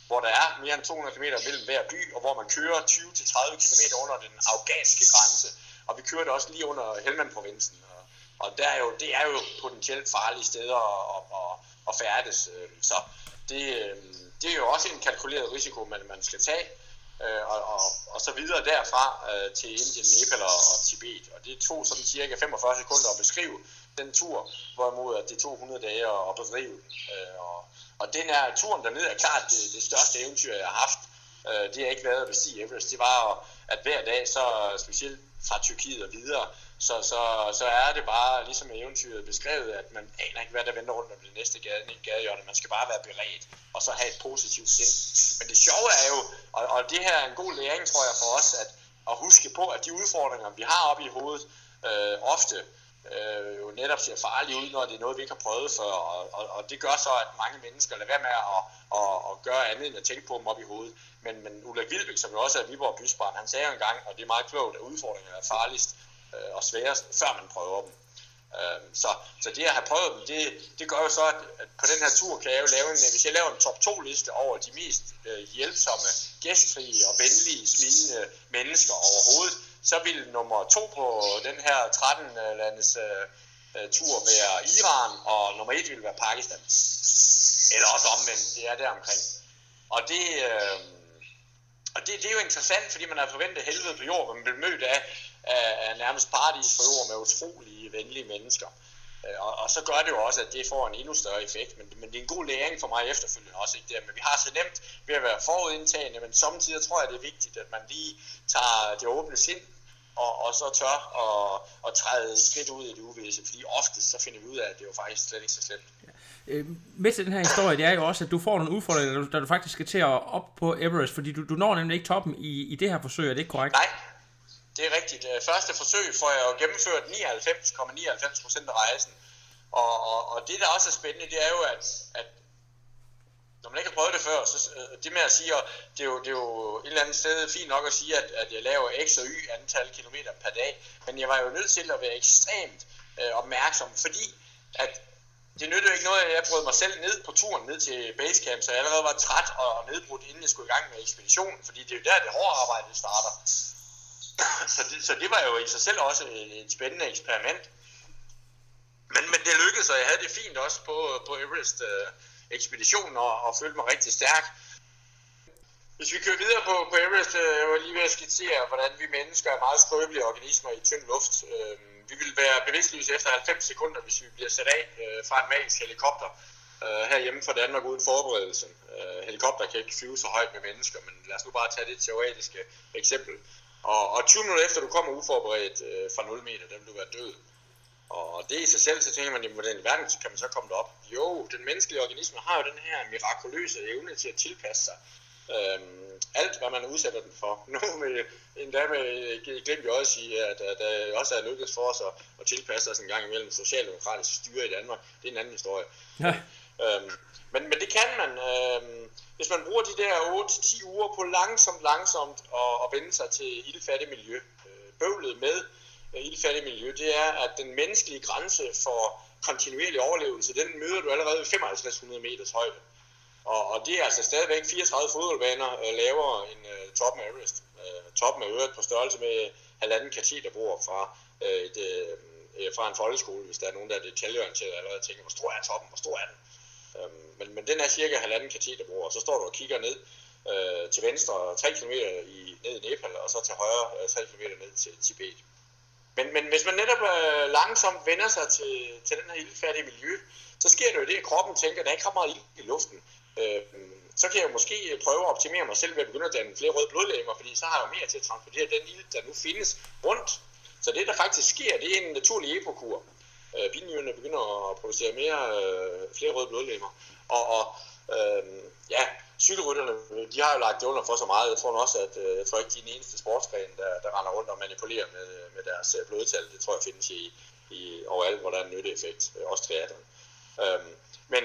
hvor der er mere end 200 km mellem hver by, og hvor man kører 20-30 km under den afghanske grænse. Og vi kører det også lige under Helmand-provinsen. Og, og der er jo, det er jo potentielt farlige steder at, at, at færdes. Øh, så det, øh, det er jo også en kalkuleret risiko, man, man skal tage. Øh, og, og, og så videre derfra øh, til Indien, Nepal og, og Tibet. Og det tog sådan cirka 45 sekunder at beskrive den tur, hvorimod at det tog 100 dage at bedrive. Øh, og, og den her turen dernede er klart det, det største eventyr, jeg har haft. Øh, det har ikke været at bestige Everest. Det var, at hver dag, så specielt fra Tyrkiet og videre, så, så, så er det bare ligesom eventyret beskrevet, at man aner ikke, hvad der venter rundt om det næste gade, gadehjørne. Man skal bare være beredt, og så have et positivt sind. Men det sjove er jo, og, og det her er en god læring, tror jeg, for os, at, at huske på, at de udfordringer, vi har oppe i hovedet, øh, ofte øh, jo netop ser farlige ud, når det er noget, vi ikke har prøvet før. Og, og, og det gør så, at mange mennesker lader være med at, at, at gøre andet end at tænke på dem op i hovedet. Men, men Ulla Vilbæk, som jo også er Viborg Bysbarn, han sagde jo engang, og det er meget klogt, at udfordringer er farligst øh, og sværest, før man prøver dem. Øh, så, så det at have prøvet dem, det, det gør jo så, at, at på den her tur kan jeg jo lave en, hvis jeg laver en top 2 liste over de mest øh, hjælpsomme, gæstfrie og venlige, smilende mennesker overhovedet, så vil nummer 2 på den her 13-landes øh, øh, tur være Iran, og nummer 1 vil være Pakistan. Eller også omvendt, det er der omkring. Og det, øh, og det, det er jo interessant, fordi man har forventet helvede på jord, hvor man bliver mødt af, af nærmest paradis på jord med utrolige venlige mennesker. Og, og så gør det jo også, at det får en endnu større effekt, men, men det er en god læring for mig efterfølgende også. Ikke der. Men vi har så nemt ved at være forudindtagende, men samtidig tror jeg, det er vigtigt, at man lige tager det åbne sind, og, og så tør at, at træde et skridt ud i det uvisse, fordi ofte så finder vi ud af, at det er jo faktisk slet ikke så slemt. Øh, med til den her historie, det er jo også, at du får nogle udfordringer, da du, da du faktisk skal til at op på Everest, fordi du, du når nemlig ikke toppen i, i det her forsøg, er det ikke korrekt? Nej, det er rigtigt. Øh, første forsøg får jeg jo gennemført 99,99 procent af rejsen. Og, og, og det, der også er spændende, det er jo, at, at når man ikke har prøvet det før, så øh, det med at sige, at det er jo, det er jo et eller andet sted fint nok at sige, at, at jeg laver x og y antal kilometer per dag, men jeg var jo nødt til at være ekstremt øh, opmærksom, fordi at det nyttede ikke noget, at jeg brød mig selv ned på turen ned til basecamp, så jeg allerede var træt og nedbrudt, inden jeg skulle i gang med ekspeditionen, fordi det er jo der, det hårde arbejde starter. så, det, så det var jo i sig selv også øh, et spændende eksperiment. Men, men det lykkedes, og jeg havde det fint også på, øh, på Everest øh, ekspeditionen og, og følte mig rigtig stærk. Hvis vi kører videre på, på Everest, øh, jeg var lige ved at skitsere, hvordan vi mennesker er meget skrøbelige organismer i tynd luft. Øh, vi vil være bevidstløse efter 90 sekunder, hvis vi bliver sat af øh, fra en magisk helikopter øh, herhjemme fra Danmark uden forberedelse. Øh, helikopter kan ikke flyve så højt med mennesker, men lad os nu bare tage det teoretiske eksempel. Og, og 20 minutter efter du kommer uforberedt øh, fra 0 meter, der vil du være død. Og det i sig selv, så tænker man, jamen, hvordan i verden kan man så komme derop? Jo, den menneskelige organisme har jo den her mirakuløse evne til at tilpasse sig Øhm, alt, hvad man udsætter den for. Nu med endda med øh, glemt jo også sige, at, at, at også er lykkedes for os at, at tilpasse os en gang imellem socialdemokratisk styre i Danmark. Det er en anden historie. Ja. Øhm, men, men det kan man, øhm, hvis man bruger de der 8-10 uger på langsomt, langsomt at, at vende sig til ildfattigt miljø. Øh, bøvlet med øh, ildfattigt miljø, det er, at den menneskelige grænse for kontinuerlig overlevelse, den møder du allerede ved 5500 meters højde. Og, og det er altså stadigvæk 34 fodboldbaner øh, lavere end øh, toppen af Everest. Øh, toppen er øvrigt på størrelse med halvanden kateterbord fra, øh, et, øh, øh, fra en folkeskole, hvis der er nogen, der er detaljeorienteret allerede tænker, hvor stor er toppen, hvor stor er den? Øhm, men, men den er cirka halvanden kateterbord, og så står du og kigger ned øh, til venstre 3 km i, ned i Nepal, og så til højre øh, 3 km ned til Tibet. Men, men hvis man netop øh, langsomt vender sig til, til den her ildfærdige miljø, så sker det jo det, at kroppen tænker, at der ikke kommer ild i luften. Øh, så kan jeg måske prøve at optimere mig selv ved at begynde at danne flere røde blodlegemer, fordi så har jeg jo mere til at transportere den ild, der nu findes rundt. Så det, der faktisk sker, det er en naturlig epokur. Øh, Binyrene begynder at producere mere, øh, flere røde blodlegemer. Og, og øh, ja, cykelrytterne, de har jo lagt det under for så meget. Jeg tror også, at øh, jeg tror ikke, de er den eneste sportsgren, der, der render rundt og manipulerer med, med deres øh, blodtal. Det tror jeg findes i, i overalt, hvor der er en nytteeffekt. Øh, også triathlon. Øhm, men,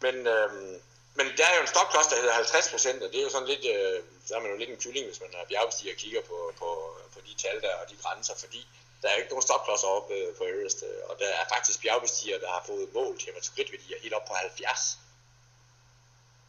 men øhm, men der er jo en stopklods, der hedder 50 procent, og det er jo sådan lidt, øh, der er man jo lidt en kylling, hvis man er bjergbestiger og kigger på, på, på de tal der og de grænser, fordi der er jo ikke nogen stopklodser oppe øh, på Everest, øh, og der er faktisk bjergbestiger, der har fået målt hematokritværdier helt op på 70.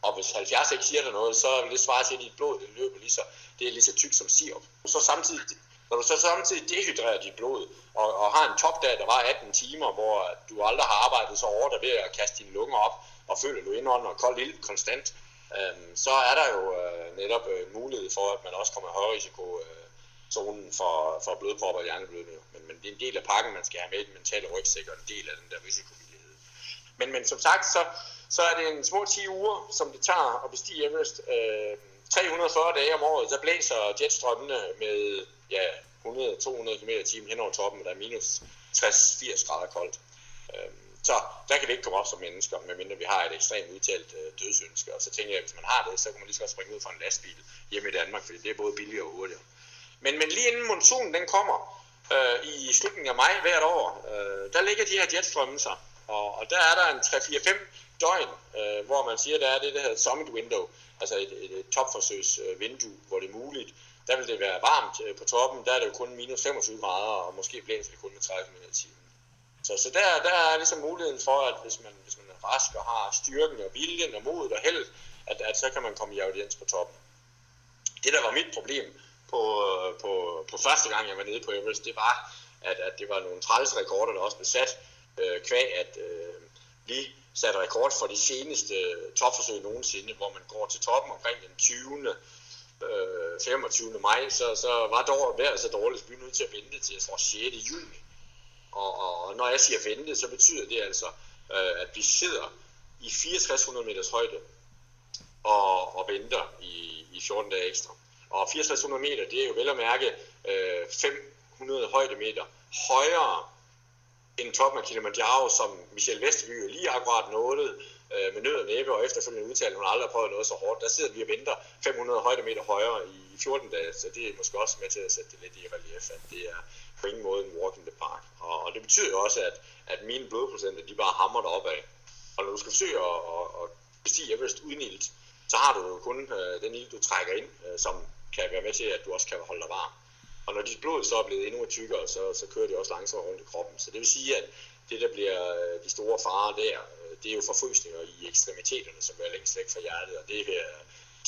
Og hvis 70 ikke siger der noget, så vil det svare til, at dit blod det løber lige så, det er lige så tykt som sirup. Så samtidig, når du så samtidig dehydrerer dit blod, og, og har en topdag, der var 18 timer, hvor du aldrig har arbejdet så hårdt ved at kaste dine lunger op, og føler du indånder kold ild konstant, øh, så er der jo øh, netop øh, mulighed for, at man også kommer i højere risiko øh, zonen for, for blodpropper og hjerneblødning. Men, men det er en del af pakken, man skal have med i den mentale rygsæk, og en del af den der risikovillighed. Men, men som sagt, så, så er det en små 10 uger, som det tager at bestige Everest. Øh, 340 dage om året, så blæser jetstrømmene med ja, 100-200 km i timen hen over toppen, og der er minus 60-80 grader koldt. Øh, så der kan vi ikke komme op som mennesker, medmindre vi har et ekstremt udtalt øh, dødsønske. Og så tænker jeg, at hvis man har det, så kan man lige så godt springe ud fra en lastbil hjemme i Danmark, fordi det er både billigere og hurtigere. Men, men lige inden monsunen den kommer øh, i slutningen af maj hvert år, øh, der ligger de her jetstrømme sig. Og, og der er der en 3-4-5 døgn, øh, hvor man siger, der er det, der hedder summit window, altså et, et, et topforsøgsvindue, hvor det er muligt. Der vil det være varmt øh, på toppen, der er det jo kun minus 25 grader, og måske blæser det kun med 30 km i timen. Så, så der, der er ligesom muligheden for, at hvis man, hvis man er rask og har styrken og viljen og modet og held, at, at så kan man komme i audiens på toppen. Det, der var mit problem på, øh, på, på første gang, jeg var nede på Everest, det var, at, at det var nogle træls rekorder, der også blev sat, øh, kvæg at øh, vi satte rekord for de seneste øh, topforsøg nogensinde, hvor man går til toppen omkring den 20. Øh, 25. maj, så, så var dog vejret så dårligt, så vi er nødt til at vente til, jeg tror, 6. juni og, og når jeg siger vente, så betyder det altså, øh, at vi sidder i 6400 meters højde og, og venter i, i 14 dage ekstra. Og 6400 meter, det er jo vel at mærke øh, 500 højdemeter højere end toppen af Kilimanjaro, som Michel Vesterby lige akkurat nåede øh, med nød og næppe, og efterfølgende udtalte, hun aldrig har prøvet noget så hårdt. Der sidder vi og venter 500 højdemeter højere i 14 dage, så det er måske også med til at sætte det lidt i relief, at det er på ingen måde en walk in the park. Og, og det betyder jo også, at, at mine blodprocenter, de bare hammer op af. Og når du skal forsøge at, at, at bestige Everest uden ilt, så har du jo kun øh, den ild, du trækker ind, øh, som kan være med til, at du også kan holde dig varm. Og når dit blod så er blevet endnu tykkere, så, så kører det også langsomt rundt i kroppen. Så det vil sige, at det, der bliver øh, de store farer der, øh, det er jo forfrysninger i ekstremiteterne, som er længst væk fra hjertet, og det er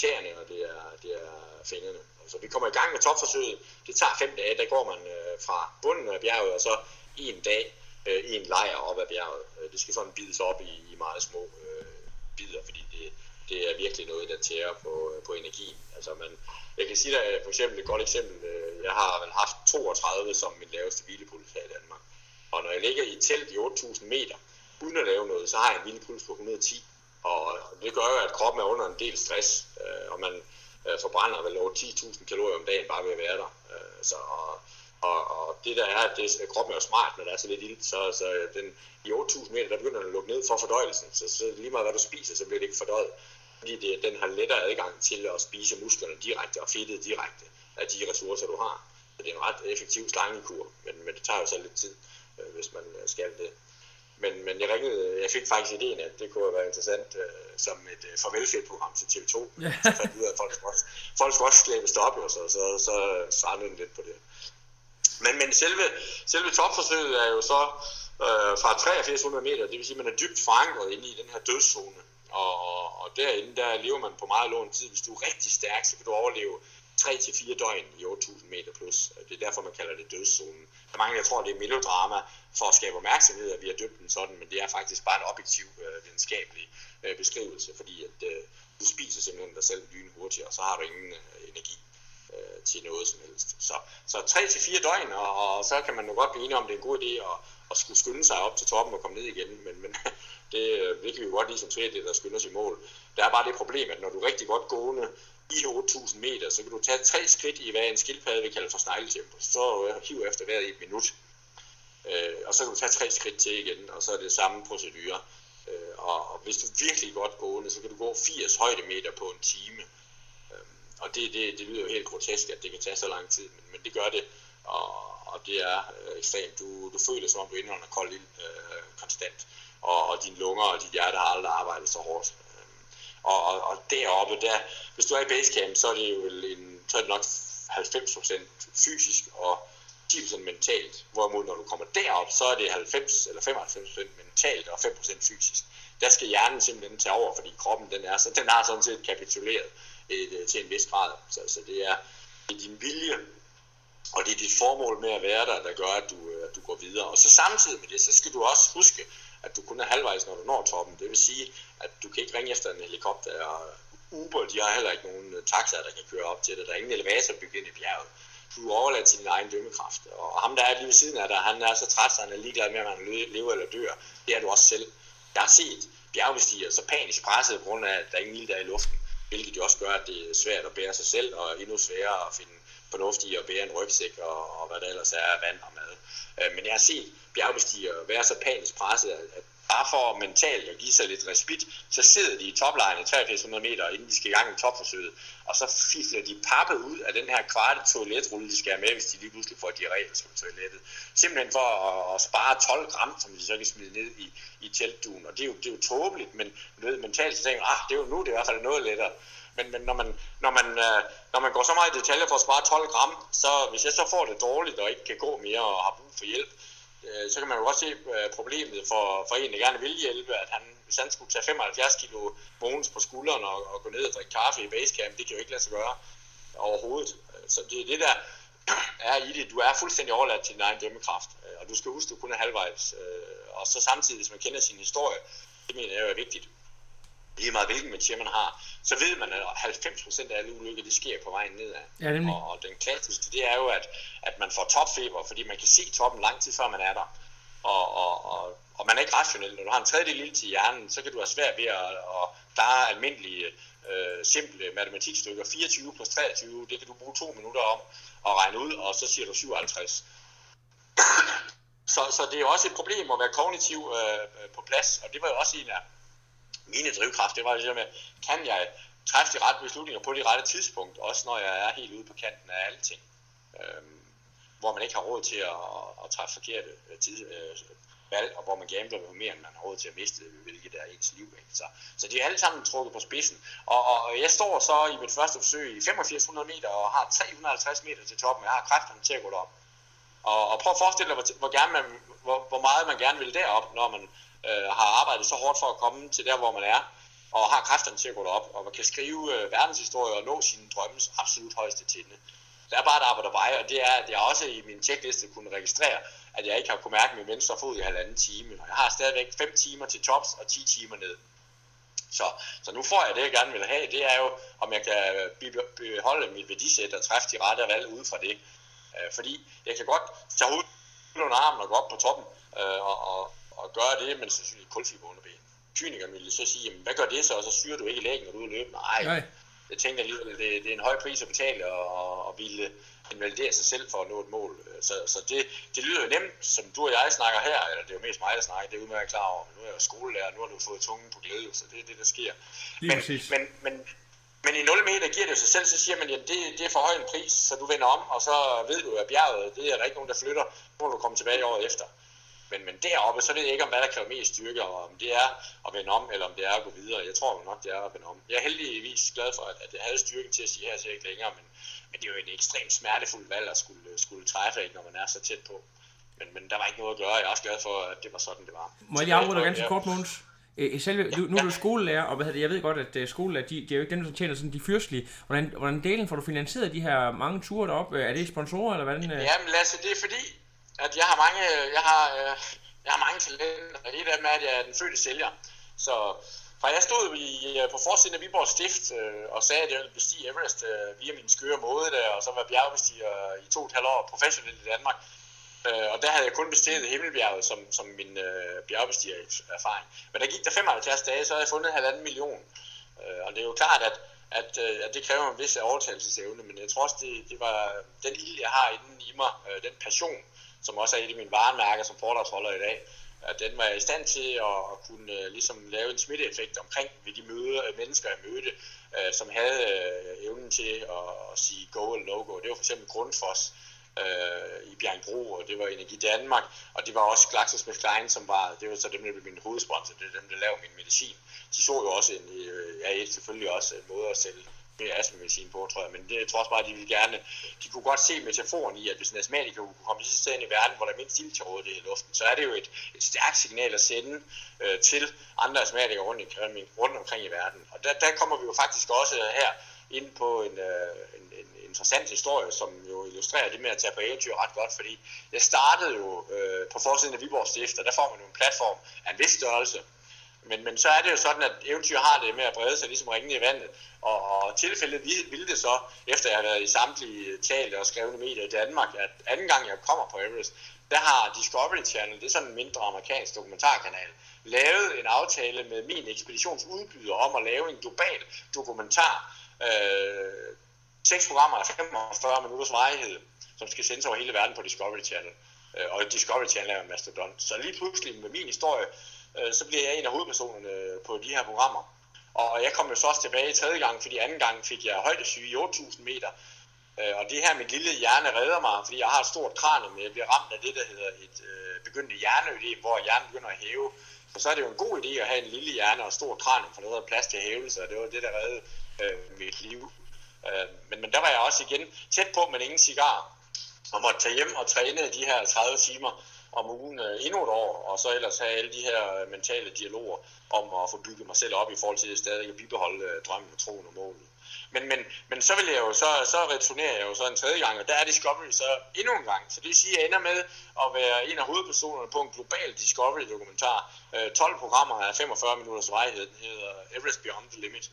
tæerne, og det er, det er fingrene. Så vi kommer i gang med topforsøget. Det tager fem dage. Der går man øh, fra bunden af bjerget, og så en dag i en lejr op ad bjerget. Det skal sådan bides op i, i meget små øh, bidder, fordi det, det er virkelig noget, der tærer på, på energi. Altså man, jeg kan sige dig for eksempel et godt eksempel. Øh, jeg har vel haft 32 som min laveste hvilepuls her i Danmark. Og når jeg ligger i et telt i 8.000 meter, uden at lave noget, så har jeg en hvilepuls på 110. Og det gør jo, at kroppen er under en del stress, øh, og man øh, forbrænder vel over 10.000 kalorier om dagen bare ved at være der. Så, og, og, og det der er, at det, kroppen er jo smart, når der er så lidt ild, så, så den, i 8.000 meter, der begynder den at lukke ned for fordøjelsen, så, så lige meget hvad du spiser, så bliver det ikke fordøjet. fordi det, den har lettere adgang til at spise musklerne direkte og fedtet direkte af de ressourcer, du har. Så det er en ret effektiv slangekur, men, men det tager jo så lidt tid, øh, hvis man øh, skal det. Men, men jeg ringede, jeg fik faktisk ideen, at det kunne være interessant øh, som et øh, farvelfedt-program til TV2. Ja. Så fandt ud af, at folk skulle også, folk skulle også slæbe stoppe, og så, så, så svarede den lidt på det. Men, men selve, selve topforsøget er jo så øh, fra 8300 meter, det vil sige, at man er dybt forankret inde i den her dødszone. Og, og derinde, der lever man på meget lån tid. Hvis du er rigtig stærk, så kan du overleve 3-4 døgn i 8000 meter plus. Det er derfor, man kalder det dødszonen. Der mange, jeg tror, det er melodrama for at skabe opmærksomhed, at vi har døbt den sådan, men det er faktisk bare en objektiv øh, videnskabelig øh, beskrivelse, fordi at øh, du spiser simpelthen dig selv lynhurtigt, og så har du ingen øh, energi øh, til noget som helst. Så, så 3-4 døgn, og, og så kan man jo godt blive enige om, det er en god idé at, at skulle skynde sig op til toppen og komme ned igen, men, men det, øh, vi jo godt lige som det der skynder sig i mål. Der er bare det problem, at når du er rigtig godt gående i 8.000 meter, så kan du tage tre skridt i, hvad en skildpadde vil kalde for snegletempo. Så øh, hiv efter hver i et minut. Øh, og så kan du tage tre skridt til igen, og så er det samme procedure. Øh, og, og hvis du er virkelig godt gående, så kan du gå 80 højdemeter på en time. Og det, det, det lyder jo helt grotesk, at det kan tage så lang tid, men, men det gør det, og, og det er øh, ekstremt. Du, du føler, som om du indånder kold ild øh, konstant, og, og dine lunger og dit hjerte har aldrig arbejdet så hårdt. Øh, og, og, og deroppe, der, hvis du er i basecamp, så er det jo en, så er det nok 90% fysisk og 10% mentalt. Hvorimod når du kommer derop, så er det 90 eller 95% mentalt og 5% fysisk. Der skal hjernen simpelthen tage over, fordi kroppen den er, så den har sådan set kapituleret et, øh, til en vis grad. Så, så det, er, det er din vilje, og det er dit formål med at være der, der gør, at du, at du går videre. Og så samtidig med det, så skal du også huske, at du kun er halvvejs, når du når toppen. Det vil sige, at du kan ikke ringe efter en helikopter, og Uber, de har heller ikke nogen taxa, taxaer, der kan køre op til det. Der er ingen elevator bygget ind i bjerget du er overladt til din egen dømmekraft. Og ham, der er lige ved siden af dig, han er så træt, så han er ligeglad med, om han lever eller dør. Det er du også selv. Jeg har set bjergbestiger så panisk presset på grund af, at der er ingen ild der i luften, hvilket jo også gør, at det er svært at bære sig selv, og endnu sværere at finde fornuft i at bære en rygsæk og, og hvad der ellers er af vand og mad. Øh, men jeg har set bjergbestiger være så panisk presset, at bare for mentalt at give sig lidt respit, så sidder de i toplejene 8300 meter, inden de skal i gang med topforsøget, og så fifler de pappe ud af den her kvarte toiletrulle, de skal have med, hvis de lige pludselig får diarré på toilettet. Simpelthen for at, at spare 12 gram, som de så kan smide ned i, i teltduen. Og det er jo, det er jo tåbeligt, men du ved, mentalt så tænker ah, det er jo nu, det er i hvert fald noget lettere. Men, men når, man, når, man, øh, når man går så meget i detaljer for at spare 12 gram, så hvis jeg så får det dårligt og ikke kan gå mere og har brug for hjælp, øh, så kan man jo også se øh, problemet for, for en, der gerne vil hjælpe, at han, hvis han skulle tage 75 kilo bonus på skulderen og, og gå ned og drikke kaffe i basecamp, det kan jo ikke lade sig gøre overhovedet. Øh, så det er det, der er i det. Du er fuldstændig overladt til din egen dømmekraft, øh, og du skal huske, at du kun er halvvejs. Øh, og så samtidig, hvis man kender sin historie, det mener jeg jo er vigtigt, lige meget hvilken metier man har, så ved man, at 90% af alle ulykker, det sker på vejen nedad. Ja, nemlig. og, og den klassiske, det er jo, at, at man får topfeber, fordi man kan se toppen lang tid før man er der. Og, og, og, og man er ikke rationel. Når du har en tredjedel lille til hjernen, så kan du have svært ved at, at klare almindelige, øh, simple matematikstykker. 24 plus 23, det kan du bruge to minutter om at regne ud, og så siger du 57. så, så det er jo også et problem at være kognitiv øh, på plads, og det var jo også en af mine drivkraft, det var det der med, kan jeg træffe de rette beslutninger på det rette tidspunkt, også når jeg er helt ude på kanten af alting. Øhm, hvor man ikke har råd til at, at træffe forkerte øh, tid, øh, valg, og hvor man gambler med mere, end man har råd til at miste, hvilket er ens liv. Ikke? Så, så de er alle sammen trukket på spidsen. Og, og jeg står så i mit første forsøg i 8500 meter og har 350 meter til toppen. Jeg har kræfterne til at gå derop. Og, og prøv at forestille dig, hvor, hvor, gerne man, hvor, hvor meget man gerne vil derop, når man øh, har arbejdet så hårdt for at komme til der, hvor man er, og har kræfterne til at gå derop, og man kan skrive øh, verdenshistorie og nå sine drømmes absolut højeste tinde. Der er bare et arbejde vej, og det er, at jeg også i min checkliste kunne registrere, at jeg ikke har kunnet mærke min venstre fod i halvanden time. Og jeg har stadigvæk 5 timer til tops og 10 timer ned. Så, så nu får jeg det, jeg gerne vil have. Det er jo, om jeg kan beholde mit værdisæt og træffe de rette valg ud fra det. Øh, fordi jeg kan godt tage hovedet under armen og gå op på toppen øh, og, og, og gøre det, men sandsynligt kulfiber under ben. Kynikeren ville så sige, jamen, hvad gør det så, og så syrer du ikke lægen, når du er løbende. Nej, Nej. jeg tænker alligevel, det, det er en høj pris at betale og, og ville invalidere sig selv for at nå et mål. Så, så det, det lyder jo nemt, som du og jeg snakker her, eller det er jo mest mig, der snakker, det er udmærket klar over, men nu er jeg jo skolelærer, nu har du fået tungen på glæde, så det er det, der sker. Lige men, præcis. men, men, men i 0 meter giver det sig selv, så siger man, at det, det er for høj en pris, så du vender om, og så ved du, at bjerget, det er der ikke nogen, der flytter, nu må du komme tilbage året efter. Men, men deroppe, så ved jeg ikke, om hvad der kræver mest styrke, og om det er at vende om, eller om det er at gå videre. Jeg tror nok, det er at vende om. Jeg er heldigvis glad for, at, at jeg havde styrken til at sige, her til ikke længere, men, men det er jo en ekstremt smertefuld valg at skulle, skulle træffe, ikke, når man er så tæt på. Men, men der var ikke noget at gøre. Jeg er også glad for, at det var sådan, det var. Må jeg lige afbryde dig ganske Ja. kort, Mogens? Øh, Selve, du, nu er du skolelærer, og hvad det, jeg ved godt, at uh, skolelærer, de, de er jo ikke dem, der tjener sådan de fyrstlige. Hvordan, hvordan delen får du finansieret de her mange ture derop? Øh, Er det sponsorer, eller hvordan? øh? Jamen Lasse, det er fordi, at jeg har mange, jeg har, øh, jeg har mange talenter, og et af dem er, at jeg er den fødte sælger. Så fra jeg stod i, øh, på forsiden af Viborg Stift øh, og sagde, at jeg ville bestige Everest øh, via min skøre måde der, og så var bjergbestiger øh, i to og et halvt år professionelt i Danmark. Øh, og der havde jeg kun bestiget Himmelbjerget som, som min øh, bjergbestigererfaring. Men der gik der 75 dage, så havde jeg fundet halvanden million. Øh, og det er jo klart, at, at, øh, at det kræver en vis overtagelsesevne, men jeg tror også, det, det var den ild, jeg har inden i mig, øh, den passion, som også er et af mine varemærker som foredragsholder i dag, at den var jeg i stand til at, at kunne uh, ligesom lave en smitteeffekt omkring ved de møder, øh, mennesker, jeg mødte, uh, som havde uh, evnen til at, at sige go eller no-go. Det var for eksempel Grundfos, uh, i Bjergbro, og det var Energi Danmark, og det var også GlaxoSmithKline, som var, det var så dem, der blev min hovedsponsor, det er dem, der laver min medicin. De så jo også en, uh, ja, selvfølgelig også en måde at sælge det er astma med sin på, tror jeg, men det jeg tror også bare, at de vil gerne, de kunne godt se metaforen i, at hvis en astmatiker kunne komme til sted i verden, hvor der er mindst ild til rådighed i luften, så er det jo et, et stærkt signal at sende øh, til andre astmatikere rundt, i, rundt omkring i verden. Og der, der kommer vi jo faktisk også her ind på en, øh, en, en interessant historie, som jo illustrerer det med at tage på eventyr ret godt, fordi jeg startede jo øh, på forsiden af Viborg Stift, og der får man jo en platform af en vis størrelse. Men, men så er det jo sådan, at eventyr har det med at brede sig ligesom ringene i vandet. Og, og tilfældet ville det så, efter jeg har været i samtlige talte og skrevne medier i Danmark, at anden gang jeg kommer på Everest, der har Discovery Channel, det er sådan en mindre amerikansk dokumentarkanal, lavet en aftale med min ekspeditionsudbyder om at lave en global dokumentar. Øh, seks programmer af 45 minutters varighed, som skal sendes over hele verden på Discovery Channel. Øh, og Discovery Channel er en mastodon. Så lige pludselig med min historie, øh, så bliver jeg en af hovedpersonerne øh, på de her programmer. Og jeg kom jo så også tilbage i tredje gang, fordi anden gang fik jeg højdesyge i 8.000 meter. Øh, og det her mit lille hjerne redder mig, fordi jeg har et stort kranium, men jeg bliver ramt af det, der hedder et øh, begyndende hjerneødem, hvor hjernen begynder at hæve. Og så er det jo en god idé at have en lille hjerne og et stort kranium, for der er plads til hævelse, og det var det, der reddede øh, mit liv. Øh, men, men der var jeg også igen tæt på, men ingen cigar. Og måtte tage hjem og træne de her 30 timer om ugen øh, endnu et år, og så ellers have alle de her øh, mentale dialoger om at få bygget mig selv op i forhold til at stadig at bibeholde øh, drømmen og troen og målet. Men, men, men så vil jeg jo så, så returnerer jeg jo så en tredje gang, og der er Discovery så endnu en gang. Så det vil sige, at jeg ender med at være en af hovedpersonerne på en global Discovery-dokumentar. 12 programmer af 45 minutters varighed, den hedder Everest Beyond the Limit.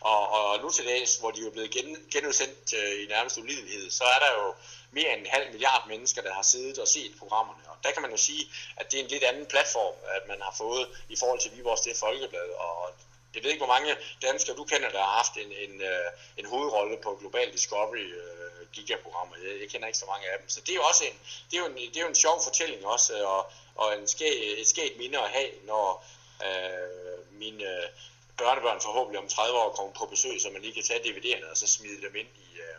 Og, og nu til dags, hvor de er blevet gen, genudsendt øh, i nærmest ulidelighed, så er der jo mere end en halv milliard mennesker, der har siddet og set programmerne. Og der kan man jo sige, at det er en lidt anden platform, at man har fået i forhold til Viborgs det Folkeblad. Og jeg ved ikke, hvor mange danskere du kender, der har haft en, en, øh, en hovedrolle på Global Discovery øh, gigaprogrammer. Jeg, jeg kender ikke så mange af dem. Så det er jo også en, det er jo en, det er jo en sjov fortælling også, øh, og, og en skæ, et skægt minde at have, når øh, mine øh, børnebørn forhåbentlig om 30 år kommer på besøg, så man lige kan tage DVD'erne og så smide dem ind i, øh,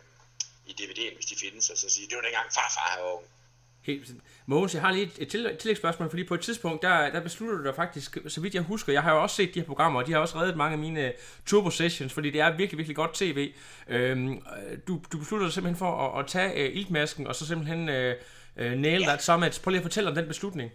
i DVD'en, hvis de findes, og så sige, det var dengang farfar var ung. Helt. Mogens, jeg har lige et til- tillægsspørgsmål, fordi på et tidspunkt, der, der beslutter du dig faktisk, så vidt jeg husker, jeg har jo også set de her programmer, og de har også reddet mange af mine turbo sessions, fordi det er virkelig, virkelig godt tv. Øhm, du, du beslutter dig simpelthen for at, at tage øh, iltmasken, og så simpelthen øh, øh, nail Ja. that summit. Prøv lige at fortælle om den beslutning.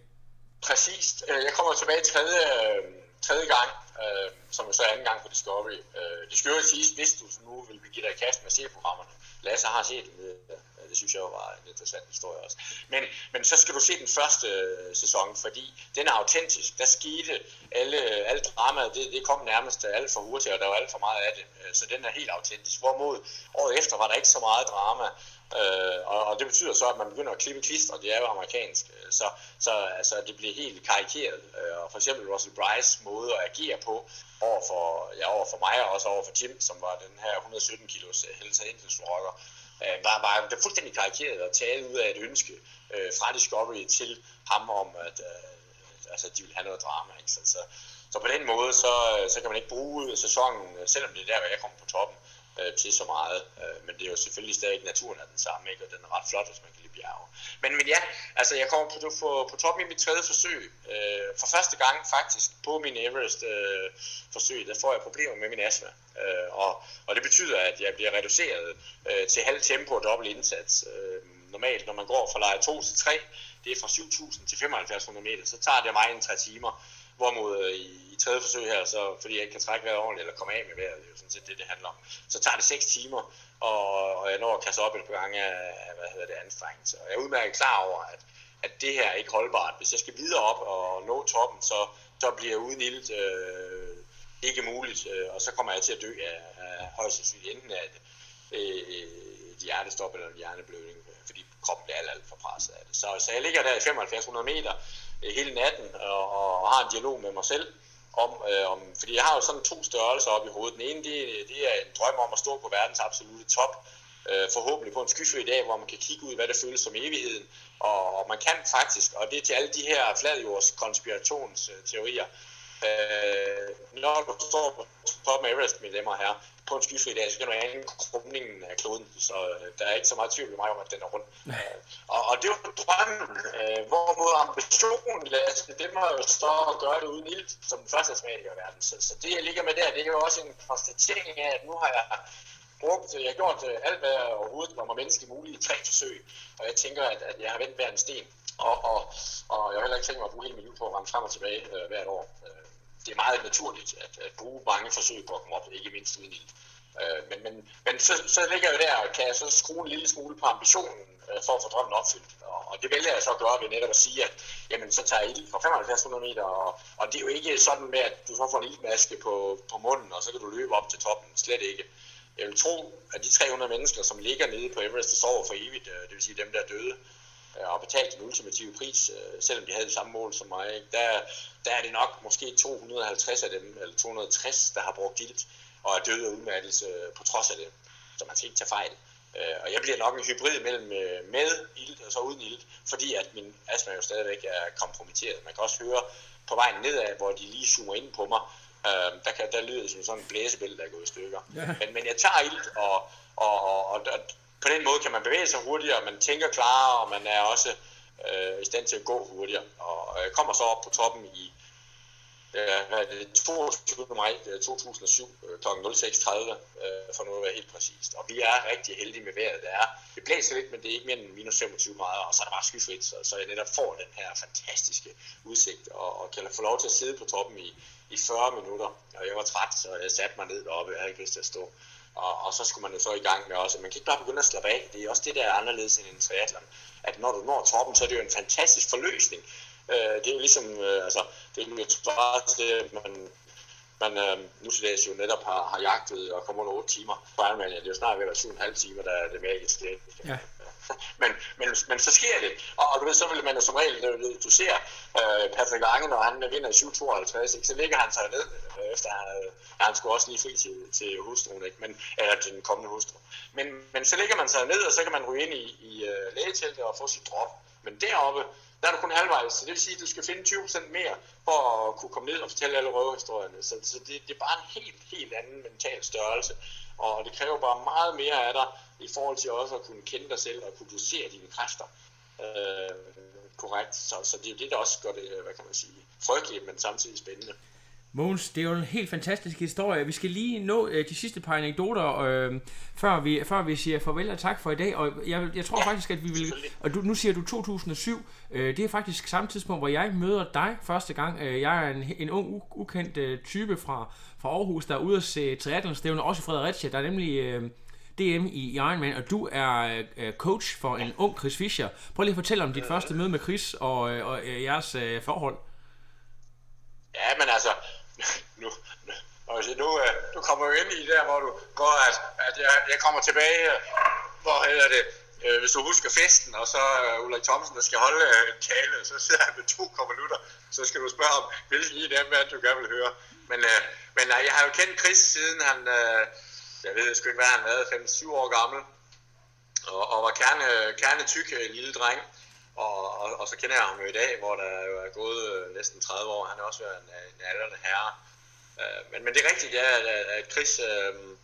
Præcis. Øh, Jeg kommer tilbage tredje, øh, tredje gang, øh, som jo så anden gang på Discovery. Øh, Det skal jo siges, hvis du nu vil give dig i kast med serieprogrammerne. Lasse har set det det synes jeg var en interessant historie også. Men, men så skal du se den første øh, sæson, fordi den er autentisk. Der skete alle, alle dramaet, det, det kom nærmest alt for hurtigt, og der var alt for meget af det. Øh, så den er helt autentisk. Hvorimod året efter var der ikke så meget drama. Øh, og, og det betyder så, at man begynder at klippe klister, det er jo amerikansk, øh, så, så altså, det bliver helt karikeret. Øh, og for eksempel Russell Bryce måde at agere på over for, ja, over for mig og også over for Tim, som var den her 117 kilos Hells Angels rocker, øh, var, var det fuldstændig karikeret og taget ud af et ønske øh, fra Discovery til ham om, at øh, altså, de ville have noget drama. Ikke? Så, så, så på den måde, så, øh, så kan man ikke bruge sæsonen, øh, selvom det er der, hvor jeg kommer på toppen, øh, til så meget. Øh, men det er jo selvfølgelig stadig naturen er den samme, ikke? og den er ret flot, hvis man kan lide bjerge. Men, men ja, altså jeg kommer på, på, på toppen i mit tredje forsøg. Øh, for første gang faktisk på min Everest-forsøg, øh, der får jeg problemer med min astma. Øh, og, og det betyder, at jeg bliver reduceret øh, til halv tempo og dobbelt indsats. Øh, normalt, når man går fra leje 2 til 3, det er fra 7.000 til 7500 meter, så tager det mig en 3 timer. Hvorimod øh, i, i tredje forsøg her, så fordi jeg ikke kan trække vejret ordentligt, eller komme af med vejret, det er jo sådan set det, det handler om, så tager det 6 timer, og, og jeg når at kaste op et par gange af, hvad hedder det, anstrengelse. Og jeg er udmærket klar over, at, at det her er ikke holdbart. Hvis jeg skal videre op og nå toppen, så, så bliver uden ild øh, ikke muligt, øh, og så kommer jeg til at dø af, af højst sandsynligt enten af et, øh, et hjertestop eller en hjerneblødning, fordi kroppen bliver alt, alt for presset af det. Så, så jeg ligger der i 7500 meter Øh, hele natten og, og har en dialog med mig selv, om, øh, om, fordi jeg har jo sådan to størrelser op i hovedet. Den ene, det, det er en drøm om at stå på verdens absolute top, øh, forhåbentlig på en skyfri dag, hvor man kan kigge ud, hvad det føles som evigheden. Og, og man kan faktisk, og det er til alle de her fladjords konspirationsteorier, øh, når du står på toppen af Everest, mine damer her, på en skyfri dag, så kan du ane krumningen af kloden, så øh, der er ikke så meget tvivl i mig om, at den er rund. Øh, og, og det var drømmen, øh, hvorimod ambitionen, Lasse, det må jo stå og gøre det uden ild, som den første astmatiker i verden. Så, så det, jeg ligger med der, det er jo også en konstatering af, at nu har jeg brugt, jeg har gjort alt, hvad jeg overhovedet var mig menneskeligt muligt i tre forsøg, og jeg tænker, at, at jeg har vendt hver en sten, og, og, og jeg har heller ikke tænkt mig at bruge hele mit liv på at rende frem og tilbage øh, hvert år. Øh, det er meget naturligt at, at bruge mange forsøg på at komme op, ikke mindst uden ild. Øh, men, men, men så, så ligger jeg jo der, og kan jeg så skrue en lille smule på ambitionen øh, for at få drømmen opfyldt. Og, og det vælger jeg så at gøre ved netop at sige, at jamen, så tager jeg ild fra 7500 meter, og, og det er jo ikke sådan med, at du så får en ildmaske på, på munden, og så kan du løbe op til toppen. Slet ikke. Jeg vil tro, at de 300 mennesker, som ligger nede på Everest og sover for evigt, øh, det vil sige dem, der er døde, og betalt den ultimative pris, øh, selvom de havde det samme mål som mig, der, der er det nok måske 250 af dem, eller 260, der har brugt ilt og er døde af udmattelse på trods af det. Så man skal ikke tage fejl. Og jeg bliver nok en hybrid mellem med ilt og så uden ilt, fordi at min astma jo stadigvæk er kompromitteret. Man kan også høre på vejen nedad, hvor de lige zoomer ind på mig, der, kan, der lyder det som sådan en blæsebæl, der er gået i stykker. Ja. Men, men jeg tager ilt, og, og, og, og, og på den måde kan man bevæge sig hurtigere, man tænker klarere, og man er også øh, i stand til at gå hurtigere. Og jeg kommer så op på toppen i hvad er det, 22. maj 2007 kl. 06.30, for nu at være helt præcist. Og vi er rigtig heldige med vejret, der er. Det blæser lidt, men det er ikke mere end minus 25 grader, og så er det bare skyfrit, så, så jeg netop får den her fantastiske udsigt, og, og kan få lov til at sidde på toppen i, i 40 minutter. Og jeg var træt, så jeg satte mig ned deroppe, jeg havde ikke lyst til at stå. Og, og så skulle man jo så i gang med også, man kan ikke bare begynde at slappe af. Det er også det, der er anderledes end en triathlon. At når du når toppen, så er det jo en fantastisk forløsning. Øh, det er jo ligesom, øh, altså, det er jo svaret til, at man, man øh, nu til dags jo netop har, har jagtet og kommer under 8 timer på Ironman. Det er jo snart ved at være 7,5 timer, der er det magiske. Ja. men, men, men så sker det, og, og du ved, så vil man jo som regel, du, du ser øh, Patrick Lange, når han vinder i 7.52, så ligger han sig ned, øh, efter han, øh, han skulle også lige fri til, til hustruen, ikke? Men, eller til den kommende hustru. Men, men så ligger man sig ned, og så kan man ryge ind i, i øh, lægeteltet og få sit drop. Men deroppe, der er du kun halvvejs, så det vil sige, at du skal finde 20% mere for at kunne komme ned og fortælle alle røverhistorierne. Så, så det, det er bare en helt, helt anden mental størrelse, og det kræver bare meget mere af dig, i forhold til også at kunne kende dig selv og kunne dosere dine kræfter øh, korrekt. Så, så det er jo det, der også gør det, øh, hvad kan man sige, frygteligt, men samtidig spændende. Mogens, det er jo en helt fantastisk historie. Vi skal lige nå øh, de sidste par anekdoter, øh, før, vi, før vi siger farvel og tak for i dag. Og jeg, jeg tror ja, faktisk, at vi vil... Og du, nu siger du 2007. Øh, det er faktisk samme tidspunkt, hvor jeg møder dig første gang. Øh, jeg er en, en ung, ukendt øh, type fra, fra Aarhus, der er ude at se triathlonstævne, også i Fredericia. Der er nemlig... Øh, DM i Ironman, og du er øh, coach for en ung Chris Fischer. Prøv lige at fortælle om dit første møde med Chris og, øh, og øh, jeres øh, forhold. Ja, men altså, nu, øh, nu, du kommer jo ind i der, hvor du går, at, at jeg, jeg kommer tilbage, hvor hedder det, øh, hvis du husker festen, og så uh, Ulrik Thomsen, der skal holde øh, en tale, så sidder han med to minutter, så skal du spørge om, hvilken i dem er, du gerne vil høre. Men, uh, men uh, jeg har jo kendt Chris, siden han, uh, jeg ved sgu ikke, hvad han havde, 5-7 år gammel, og, og var kerne, kerne tyk lille dreng. Og, og, og, så kender jeg ham jo i dag, hvor der jo er gået uh, næsten 30 år. Han er også været en, en aldrende herre. Øh, men, men det er rigtigt, ja, at, at Chris... øh,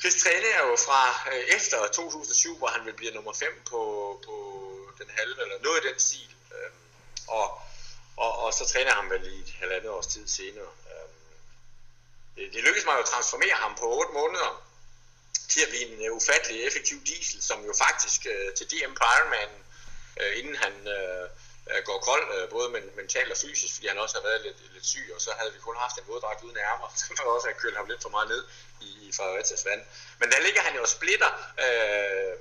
Chris trænede jo fra øh, efter 2007, hvor han vil blive nummer 5 på, på den halve, eller noget i den stil. Øh, og, og, og så træner han vel i et halvandet års tid senere. Øh, det, det lykkedes mig jo at transformere ham på 8 måneder til at blive en uh, ufattelig effektiv diesel, som jo faktisk uh, til DM på Ironman, uh, inden han uh, går kold, øh, både men, mentalt og fysisk, fordi han også har været lidt, lidt syg, og så havde vi kun haft en våddragt uden ærmer, så også have kølt ham lidt for meget ned i, i Fredericia vand. Men der ligger han jo og splitter øh,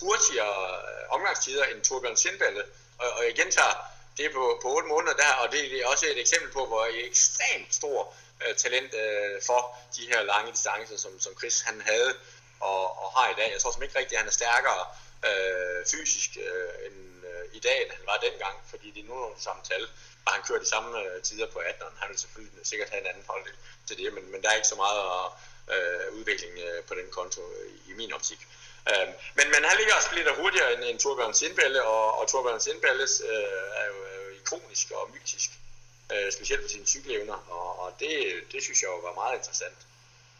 hurtigere øh, omgangstider end Torbjørn Sindballe, og, og jeg gentager, det er på, på 8 måneder der, og det er også et eksempel på, hvor ekstremt stor øh, talent øh, for de her lange distancer, som, som Chris han havde og, og har i dag. Jeg tror som ikke rigtigt, at han er stærkere øh, fysisk øh, end øh, i dag, end han var dengang, fordi det er nu de samme tal, og han kører de samme øh, tider på 18'eren. Han vil selvfølgelig sikkert have en anden holdning til det, men, men der er ikke så meget øh, udvikling øh, på den konto i, i min optik. Øh, men, men han ligger og splitter hurtigere end, end Torbjørn Sindballe, og, og Torbjørn Sindballes øh, er, jo, er jo ikonisk og mytisk, øh, specielt på sine cykelevner, og, og det, det synes jeg jo var meget interessant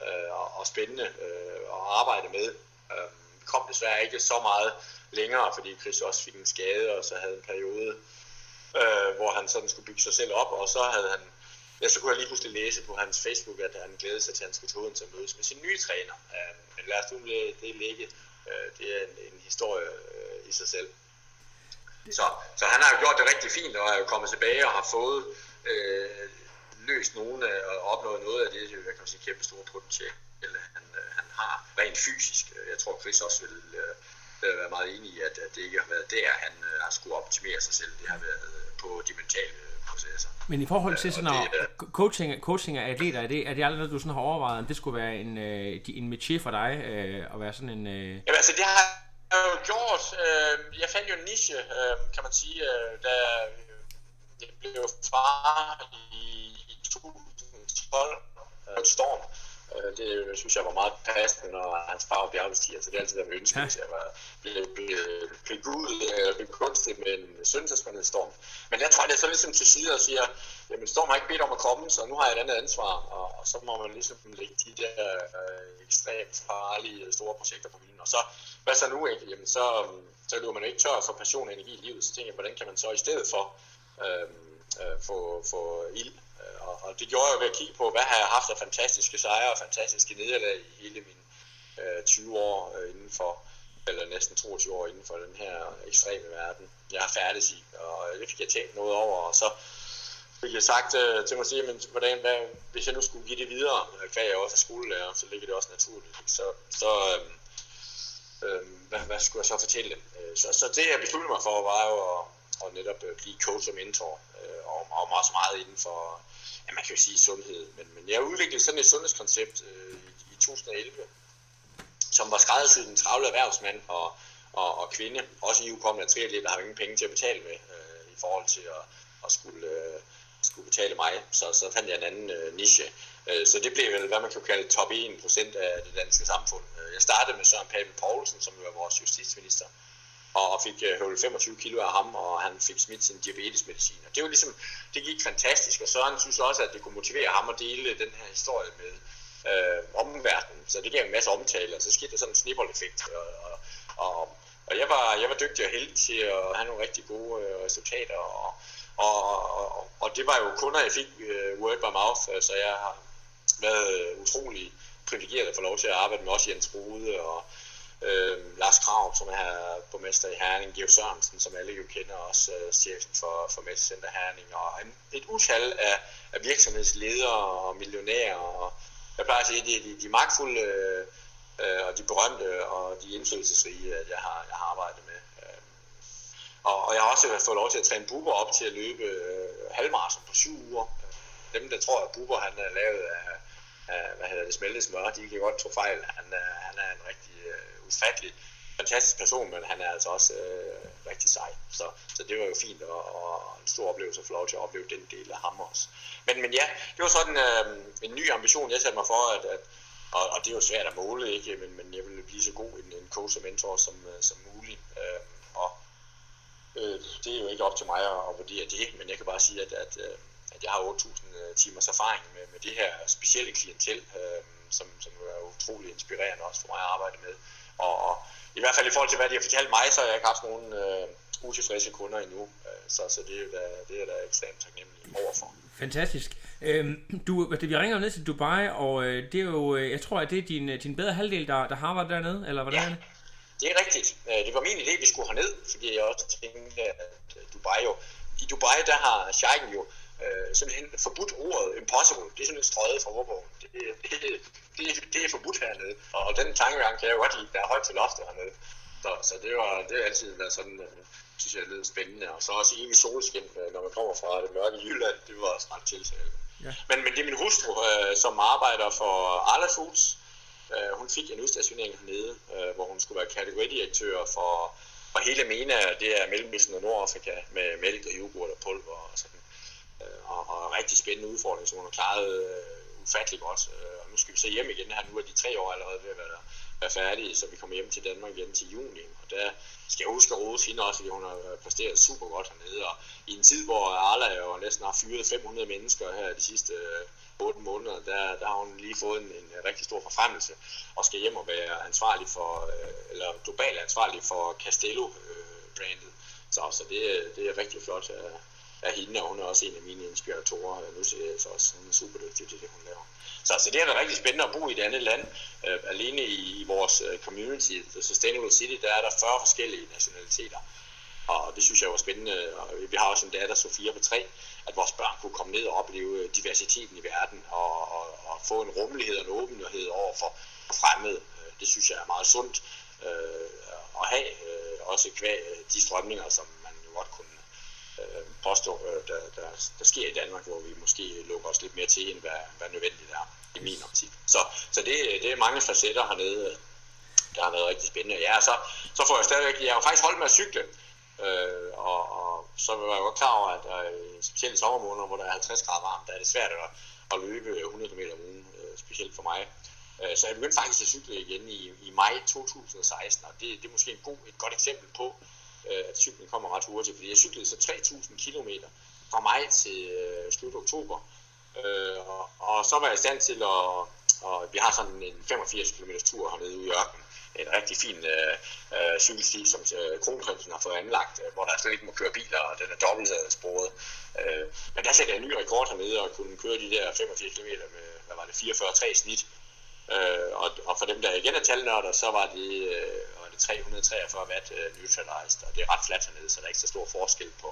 øh, og, og spændende øh, at arbejde med. Øh, kom desværre ikke så meget længere, fordi Chris også fik en skade, og så havde en periode, øh, hvor han sådan skulle bygge sig selv op, og så havde han Ja, så kunne jeg lige pludselig læse på hans Facebook, at han glædede sig til, at han skulle tage ud til at mødes med sin nye træner. Øh, men lad os nu det ligge. Øh, det er en, en historie øh, i sig selv. Så, så han har jo gjort det rigtig fint, og er jo kommet tilbage og har fået øh, løst nogle og opnået noget af det, jeg kan sige, kæmpe store potentiale, han har rent fysisk. Jeg tror, Chris også vil øh, være meget enig i, at, at det ikke har været der, han øh, har skulle optimere sig selv. Det har været på de mentale processer. Men i forhold til sådan noget, coaching, coaching af atleter, er det, er det aldrig noget, du sådan har overvejet, om det skulle være en, en métier for dig, øh, at være sådan en... Øh... Jamen altså, det har jeg jo gjort. Øh, jeg fandt jo en niche, øh, kan man sige, øh, da jeg blev far i, i 2012 øh, storm. Øh, det synes jeg var meget passende, når hans far var bjergbestiger, så det er altid været ønsket, at jeg var blevet ud eller begunstigt med en søndagsmændet storm. Men jeg tror, det er så ligesom til side og siger, jamen Storm har ikke bedt om at komme, så nu har jeg et andet ansvar, og, og så må man ligesom lægge de der øh, ekstremt farlige store projekter på hylden. Og så, hvad så nu ikke? Jamen så, så løber man jo ikke tør for passion og energi i livet, så tænker jeg, hvordan kan man så i stedet for øh, øh, få, få ild Øh, og, og det gjorde jeg ved at kigge på, hvad har jeg haft af fantastiske sejre og fantastiske nederlag i hele min øh, 20 år øh, inden for, eller næsten 22 år inden for den her ekstreme verden, jeg har færdig i. Og det fik jeg tænkt noget over, og så fik jeg sagt øh, til mig sige, men hvordan, hvad, hvis jeg nu skulle give det videre, øh, hvad jeg også er skolelærer, så ligger det også naturligt. Så, så øh, øh, hvad, hvad skulle jeg så fortælle? Øh, så, så det jeg besluttede mig for, var jo at, at netop øh, blive coach og mentor, øh, og, og også meget inden for ja, man kan jo sige sundhed, men, men jeg udviklede sådan et sundhedskoncept øh, i, i 2011, som var skræddersyet en travle erhvervsmand og, og, og kvinde, også i ukommende triatlet, der har ingen penge til at betale med øh, i forhold til at, at skulle, øh, skulle betale mig. Så, så fandt jeg en anden øh, niche. Øh, så det blev vel, hvad man kan kalde top 1% af det danske samfund. Øh, jeg startede med Søren Pape Poulsen, som jo er vores justitsminister, og fik øh, høvlet 25 kilo af ham, og han fik smidt sin diabetesmedicin. Og det var ligesom, det gik fantastisk, og Søren synes også, at det kunne motivere ham at dele den her historie med øh, omverdenen. Så det gav en masse omtale, og så skete der sådan en snibboldeffekt. Og, og, og, og jeg, var, jeg var dygtig og heldig til at have nogle rigtig gode øh, resultater, og, og, og, og det var jo kun, at jeg fik øh, word by mouth, øh, så jeg har været øh, utrolig privilegeret at få lov til at arbejde med også Jens Rode og øh, Lars Krav, som er borgmester i Herning, Georg Sørensen, som alle jo kender, også øh, chefen for, for Messecenter Herning, og en, et utal af, af virksomhedsledere og millionærer, og jeg plejer at sige, at de, de, de magtfulde øh, og de berømte og de indflydelsesrige, at jeg har, jeg har arbejdet med. Øh, og, og jeg har også fået lov til at træne Buber op til at løbe øh, halvmarathon på syv uger. Dem, der tror, at Buber han er lavet af, af hvad hedder det, smeltet smør, de kan godt tro fejl. Han, er, han er en rigtig øh, ufattelig fantastisk person, men han er altså også øh, rigtig sej. Så, så det var jo fint og, og en stor oplevelse at få lov til at opleve den del af ham også. Men, men ja, det var sådan øh, en ny ambition, jeg satte mig for, at, at og, og det er jo svært at måle, ikke? Men, men jeg ville blive så god en, en coach og mentor som, øh, som muligt. Øh, og øh, det er jo ikke op til mig at, at vurdere det, men jeg kan bare sige, at, at, øh, at jeg har 8.000 øh, timers erfaring med, med det her specielle klientel, øh, som, som er utrolig inspirerende også for mig at arbejde med. Og, og i hvert fald i forhold til, hvad de har fortalt mig, så har jeg ikke haft nogen øh, utilfredse kunder endnu. Øh, så, så det er da, det er da ekstremt taknemmelig overfor. Fantastisk. Øhm, du, vi ringer jo ned til Dubai, og øh, det er jo, øh, jeg tror, at det er din, din bedre halvdel, der, der har arbejdet dernede, eller hvordan ja. er det? Det er rigtigt. Det var min idé, at vi skulle herned, fordi jeg også tænkte, at Dubai jo... I Dubai, der har Sheiken jo øh, simpelthen forbudt ordet impossible. Det er simpelthen strøget fra ordbogen. Det, det, det, det, er forbudt hernede. Og den tankegang kan jeg jo godt lide. Der er højt til loftet hernede. Så, så det, var, det har altid været sådan, øh, synes jeg, lidt spændende. Og så også evig solskin, øh, når man kommer fra det mørke Jylland. Det var også ret tiltalende. Ja. Men, men det er min hustru, øh, som arbejder for Arla Foods. Øh, hun fik en udstationering hernede, øh, hvor hun skulle være kategoridirektør for, for hele MENA, det er Mellemøsten og Nordafrika, med mælk og yoghurt og pulver og sådan. Øh, og, og rigtig spændende udfordring, som hun har klaret øh, ufattelig godt. Øh, og nu skal vi så hjem igen her. Nu er de tre år allerede ved at være være færdige, så vi kommer hjem til Danmark igen til juni. Og der skal jeg huske at rose hende også, fordi hun har præsteret super godt hernede. Og i en tid, hvor Arla jo næsten har fyret 500 mennesker her de sidste øh, 8 måneder, der, der har hun lige fået en, en rigtig stor forfremmelse og skal hjem og være ansvarlig for, øh, eller globalt ansvarlig for Castello-brandet. Så, så det, det er rigtig flot at, af hende, og hun er også en af mine inspiratorer. Nu ser jeg så også, hun er super dygtig til det, hun laver. Så, så det er da rigtig spændende at bo i et andet land. Øh, alene i, i vores øh, community, The Sustainable City, der er der 40 forskellige nationaliteter. Og det synes jeg var spændende. Og vi har også en datter, Sofia på tre, at vores børn kunne komme ned og opleve øh, diversiteten i verden og, og, og få en rummelighed og en åbenhed over for fremmede. Øh, det synes jeg er meget sundt øh, at have, også kvæg de strømninger, som man jo godt kunne øh, påstå, øh, der, der, der sker i Danmark, hvor vi måske lukker os lidt mere til, end hvad, hvad nødvendigt er i min optik. Så, så det, det er mange facetter hernede, der har været rigtig spændende. Ja, så, så får jeg stadigvæk, jeg har faktisk holdt med at cykle, øh, og, og så var jeg godt klar over, at der, specielt i sommermåneder, hvor der er 50 grader varmt, der er det svært at, at løbe 100 km om ugen, øh, specielt for mig. Øh, så jeg begyndte faktisk at cykle igen i, i maj 2016, og det, det er måske en god, et godt eksempel på, øh, at cyklen kommer ret hurtigt, fordi jeg cyklede så 3.000 km fra maj til øh, slut oktober, øh, og, og så var jeg i stand til at, og vi har sådan en 85 km tur hernede ude i ørkenen, en rigtig fin øh, øh, cykelsti, som øh, Kronprinsen har fået anlagt, øh, hvor der slet ikke må køre biler, og den er dobbeltsporet. Øh, men der sætter jeg en ny rekord hernede, og kunne køre de der 85 km med, hvad var det, 44,3 snit. Øh, og, og for dem, der igen er talnørder, så var det, øh, 343 watt uh, neutralized, og det er ret fladt hernede, så der er ikke så stor forskel på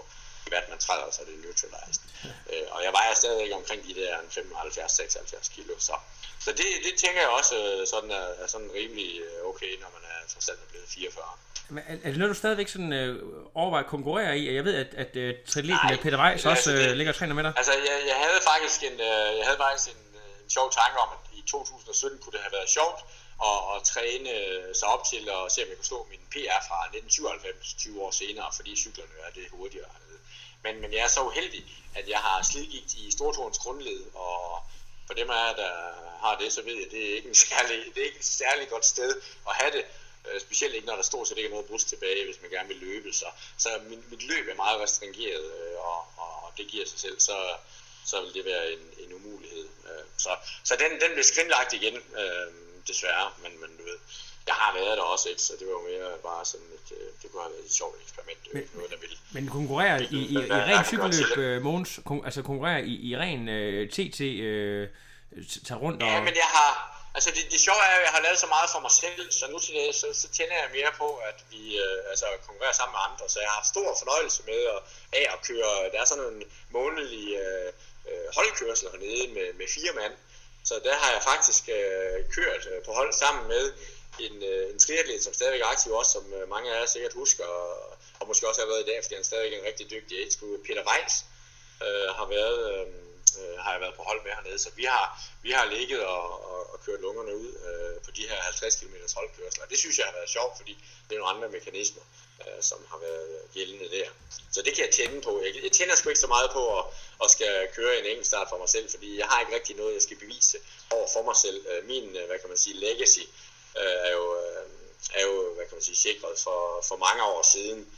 watt man træder, så det er neutralized. Uh, og jeg vejer stadigvæk omkring de der 75-76 kilo, så, så det, det tænker jeg også øh, sådan er, er sådan rimelig okay, når man er trods alt blevet 44. Men er, er det noget, du stadigvæk sådan, øh, overvejer at konkurrere i? Jeg ved, at, at uh, triatleten Peter Weiss også altså det, ligger og træner med dig. Altså, jeg, jeg havde faktisk en, øh, jeg havde faktisk en, en sjov tanke om, at 2017 kunne det have været sjovt at, at træne øh, sig op til at se, om jeg kunne slå min PR fra 1997, 20 år senere, fordi cyklerne er det hurtigere. Men, men jeg er så uheldig, at jeg har slidgigt i stortårens grundled, og for dem af jer, der har det, så ved jeg, at det er ikke en særlig, det er ikke et særlig godt sted at have det. Øh, specielt ikke, når der stort set ikke er noget brus tilbage, hvis man gerne vil løbe. Så, så mit, mit løb er meget restringeret, øh, og, og det giver sig selv, så, så vil det være en, en umulighed. Øh, så, så den, den bliver skrinlagt igen desværre, men, men du ved, jeg har været der også, ikke? så det var mere bare sådan et, øh, det kunne have været et sjovt eksperiment, men, noget, der ville. Men konkurrerer i, i, i ren cykelløb, uh, Måns, kon, altså konkurrerer i, i ren uh, TT, uh, tager rundt og... Ja, men jeg har, altså det, det sjove er, at jeg har lavet så meget for mig selv, så nu til det, så, så tænder jeg mere på, at vi uh, altså, konkurrerer sammen med andre, så jeg har stor fornøjelse med at, af at køre, der er sådan en månedlig øh, holdkørsel hernede med, med fire mand, så der har jeg faktisk øh, kørt øh, på hold sammen med en, øh, en triatlet, som stadigvæk er aktiv også, som øh, mange af jer sikkert husker, og, og måske også har været i dag, fordi han stadigvæk er en rigtig dygtig age Peter Weiss øh, har været... Øh, øh, har jeg været på hold med hernede, så vi har, vi har ligget og, og, og kørt lungerne ud øh, på de her 50 km holdkørsler. Det synes jeg har været sjovt, fordi det er nogle andre mekanismer, øh, som har været gældende der. Så det kan jeg tænde på. Jeg, jeg tænder sgu ikke så meget på at, at skal køre en enkelt start for mig selv, fordi jeg har ikke rigtig noget, jeg skal bevise over for mig selv. Øh, min, øh, hvad kan man sige, legacy øh, er jo, øh, er jo, hvad kan man sige, sikret for, for mange år siden.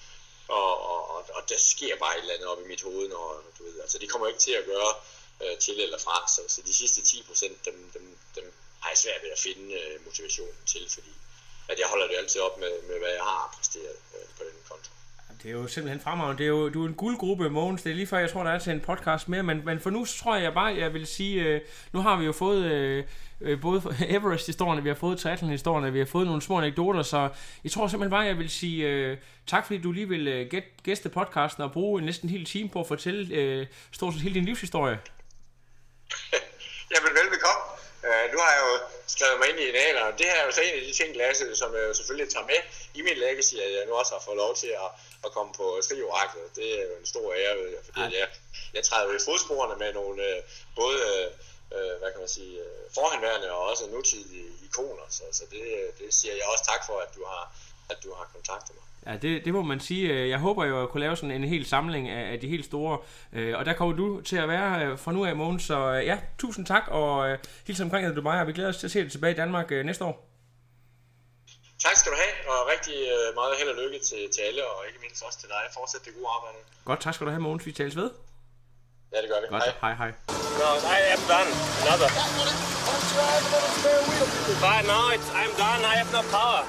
Og, og, og, og der sker bare et eller andet op i mit hoved, når du ved, altså det kommer ikke til at gøre øh, til eller fra, så, så de sidste 10 procent, dem, dem, dem har jeg svært ved at finde øh, motivationen til, fordi at jeg holder det altid op med, med hvad jeg har præsteret øh, på den konto. Det er jo simpelthen fremragende. Det er jo, du er en guldgruppe, Mogens. Det er lige før, jeg tror, der er til en podcast mere. Men, men for nu tror jeg bare, jeg vil sige, øh, nu har vi jo fået øh, øh både Everest-historierne, vi har fået triathlon-historierne, vi har fået nogle små anekdoter, så jeg tror simpelthen bare, jeg vil sige øh, tak, fordi du lige vil øh, gæste podcasten og bruge næsten en hel time på at fortælle øh, stort set hele din livshistorie. Jamen, velbekomme. Uh, nu har jeg jo skrevet mig ind i en og det her er jo så en af de ting, Lasse, som jeg jo selvfølgelig tager med i min legacy, at jeg nu også har fået lov til at, at komme på Strioraklet. Det er jo en stor ære, ved jeg, fordi jeg, jeg træder jo i fodsporene med nogle uh, både uh, hvad kan man sige, forhenværende og også nutidige ikoner, så, så det, det siger jeg også tak for, at du har, at du har kontaktet mig. Ja, det, det må man sige. Jeg håber jo at kunne lave sådan en hel samling af, af de helt store. Øh, og der kommer du til at være øh, fra nu af, Mogens. Så øh, ja, tusind tak, og hilsen omkring at Dubai, og vi glæder os til at se dig tilbage i Danmark næste år. Tak skal du have, og rigtig meget held og lykke til, til alle, og ikke mindst også til dig. Fortsæt det gode arbejde. Godt, tak skal du have, Mogens. Vi tales ved. Ja, det gør vi. Godt, hej. hej, hej. No, I am done. Another. But now it's, I'm done. I have no power.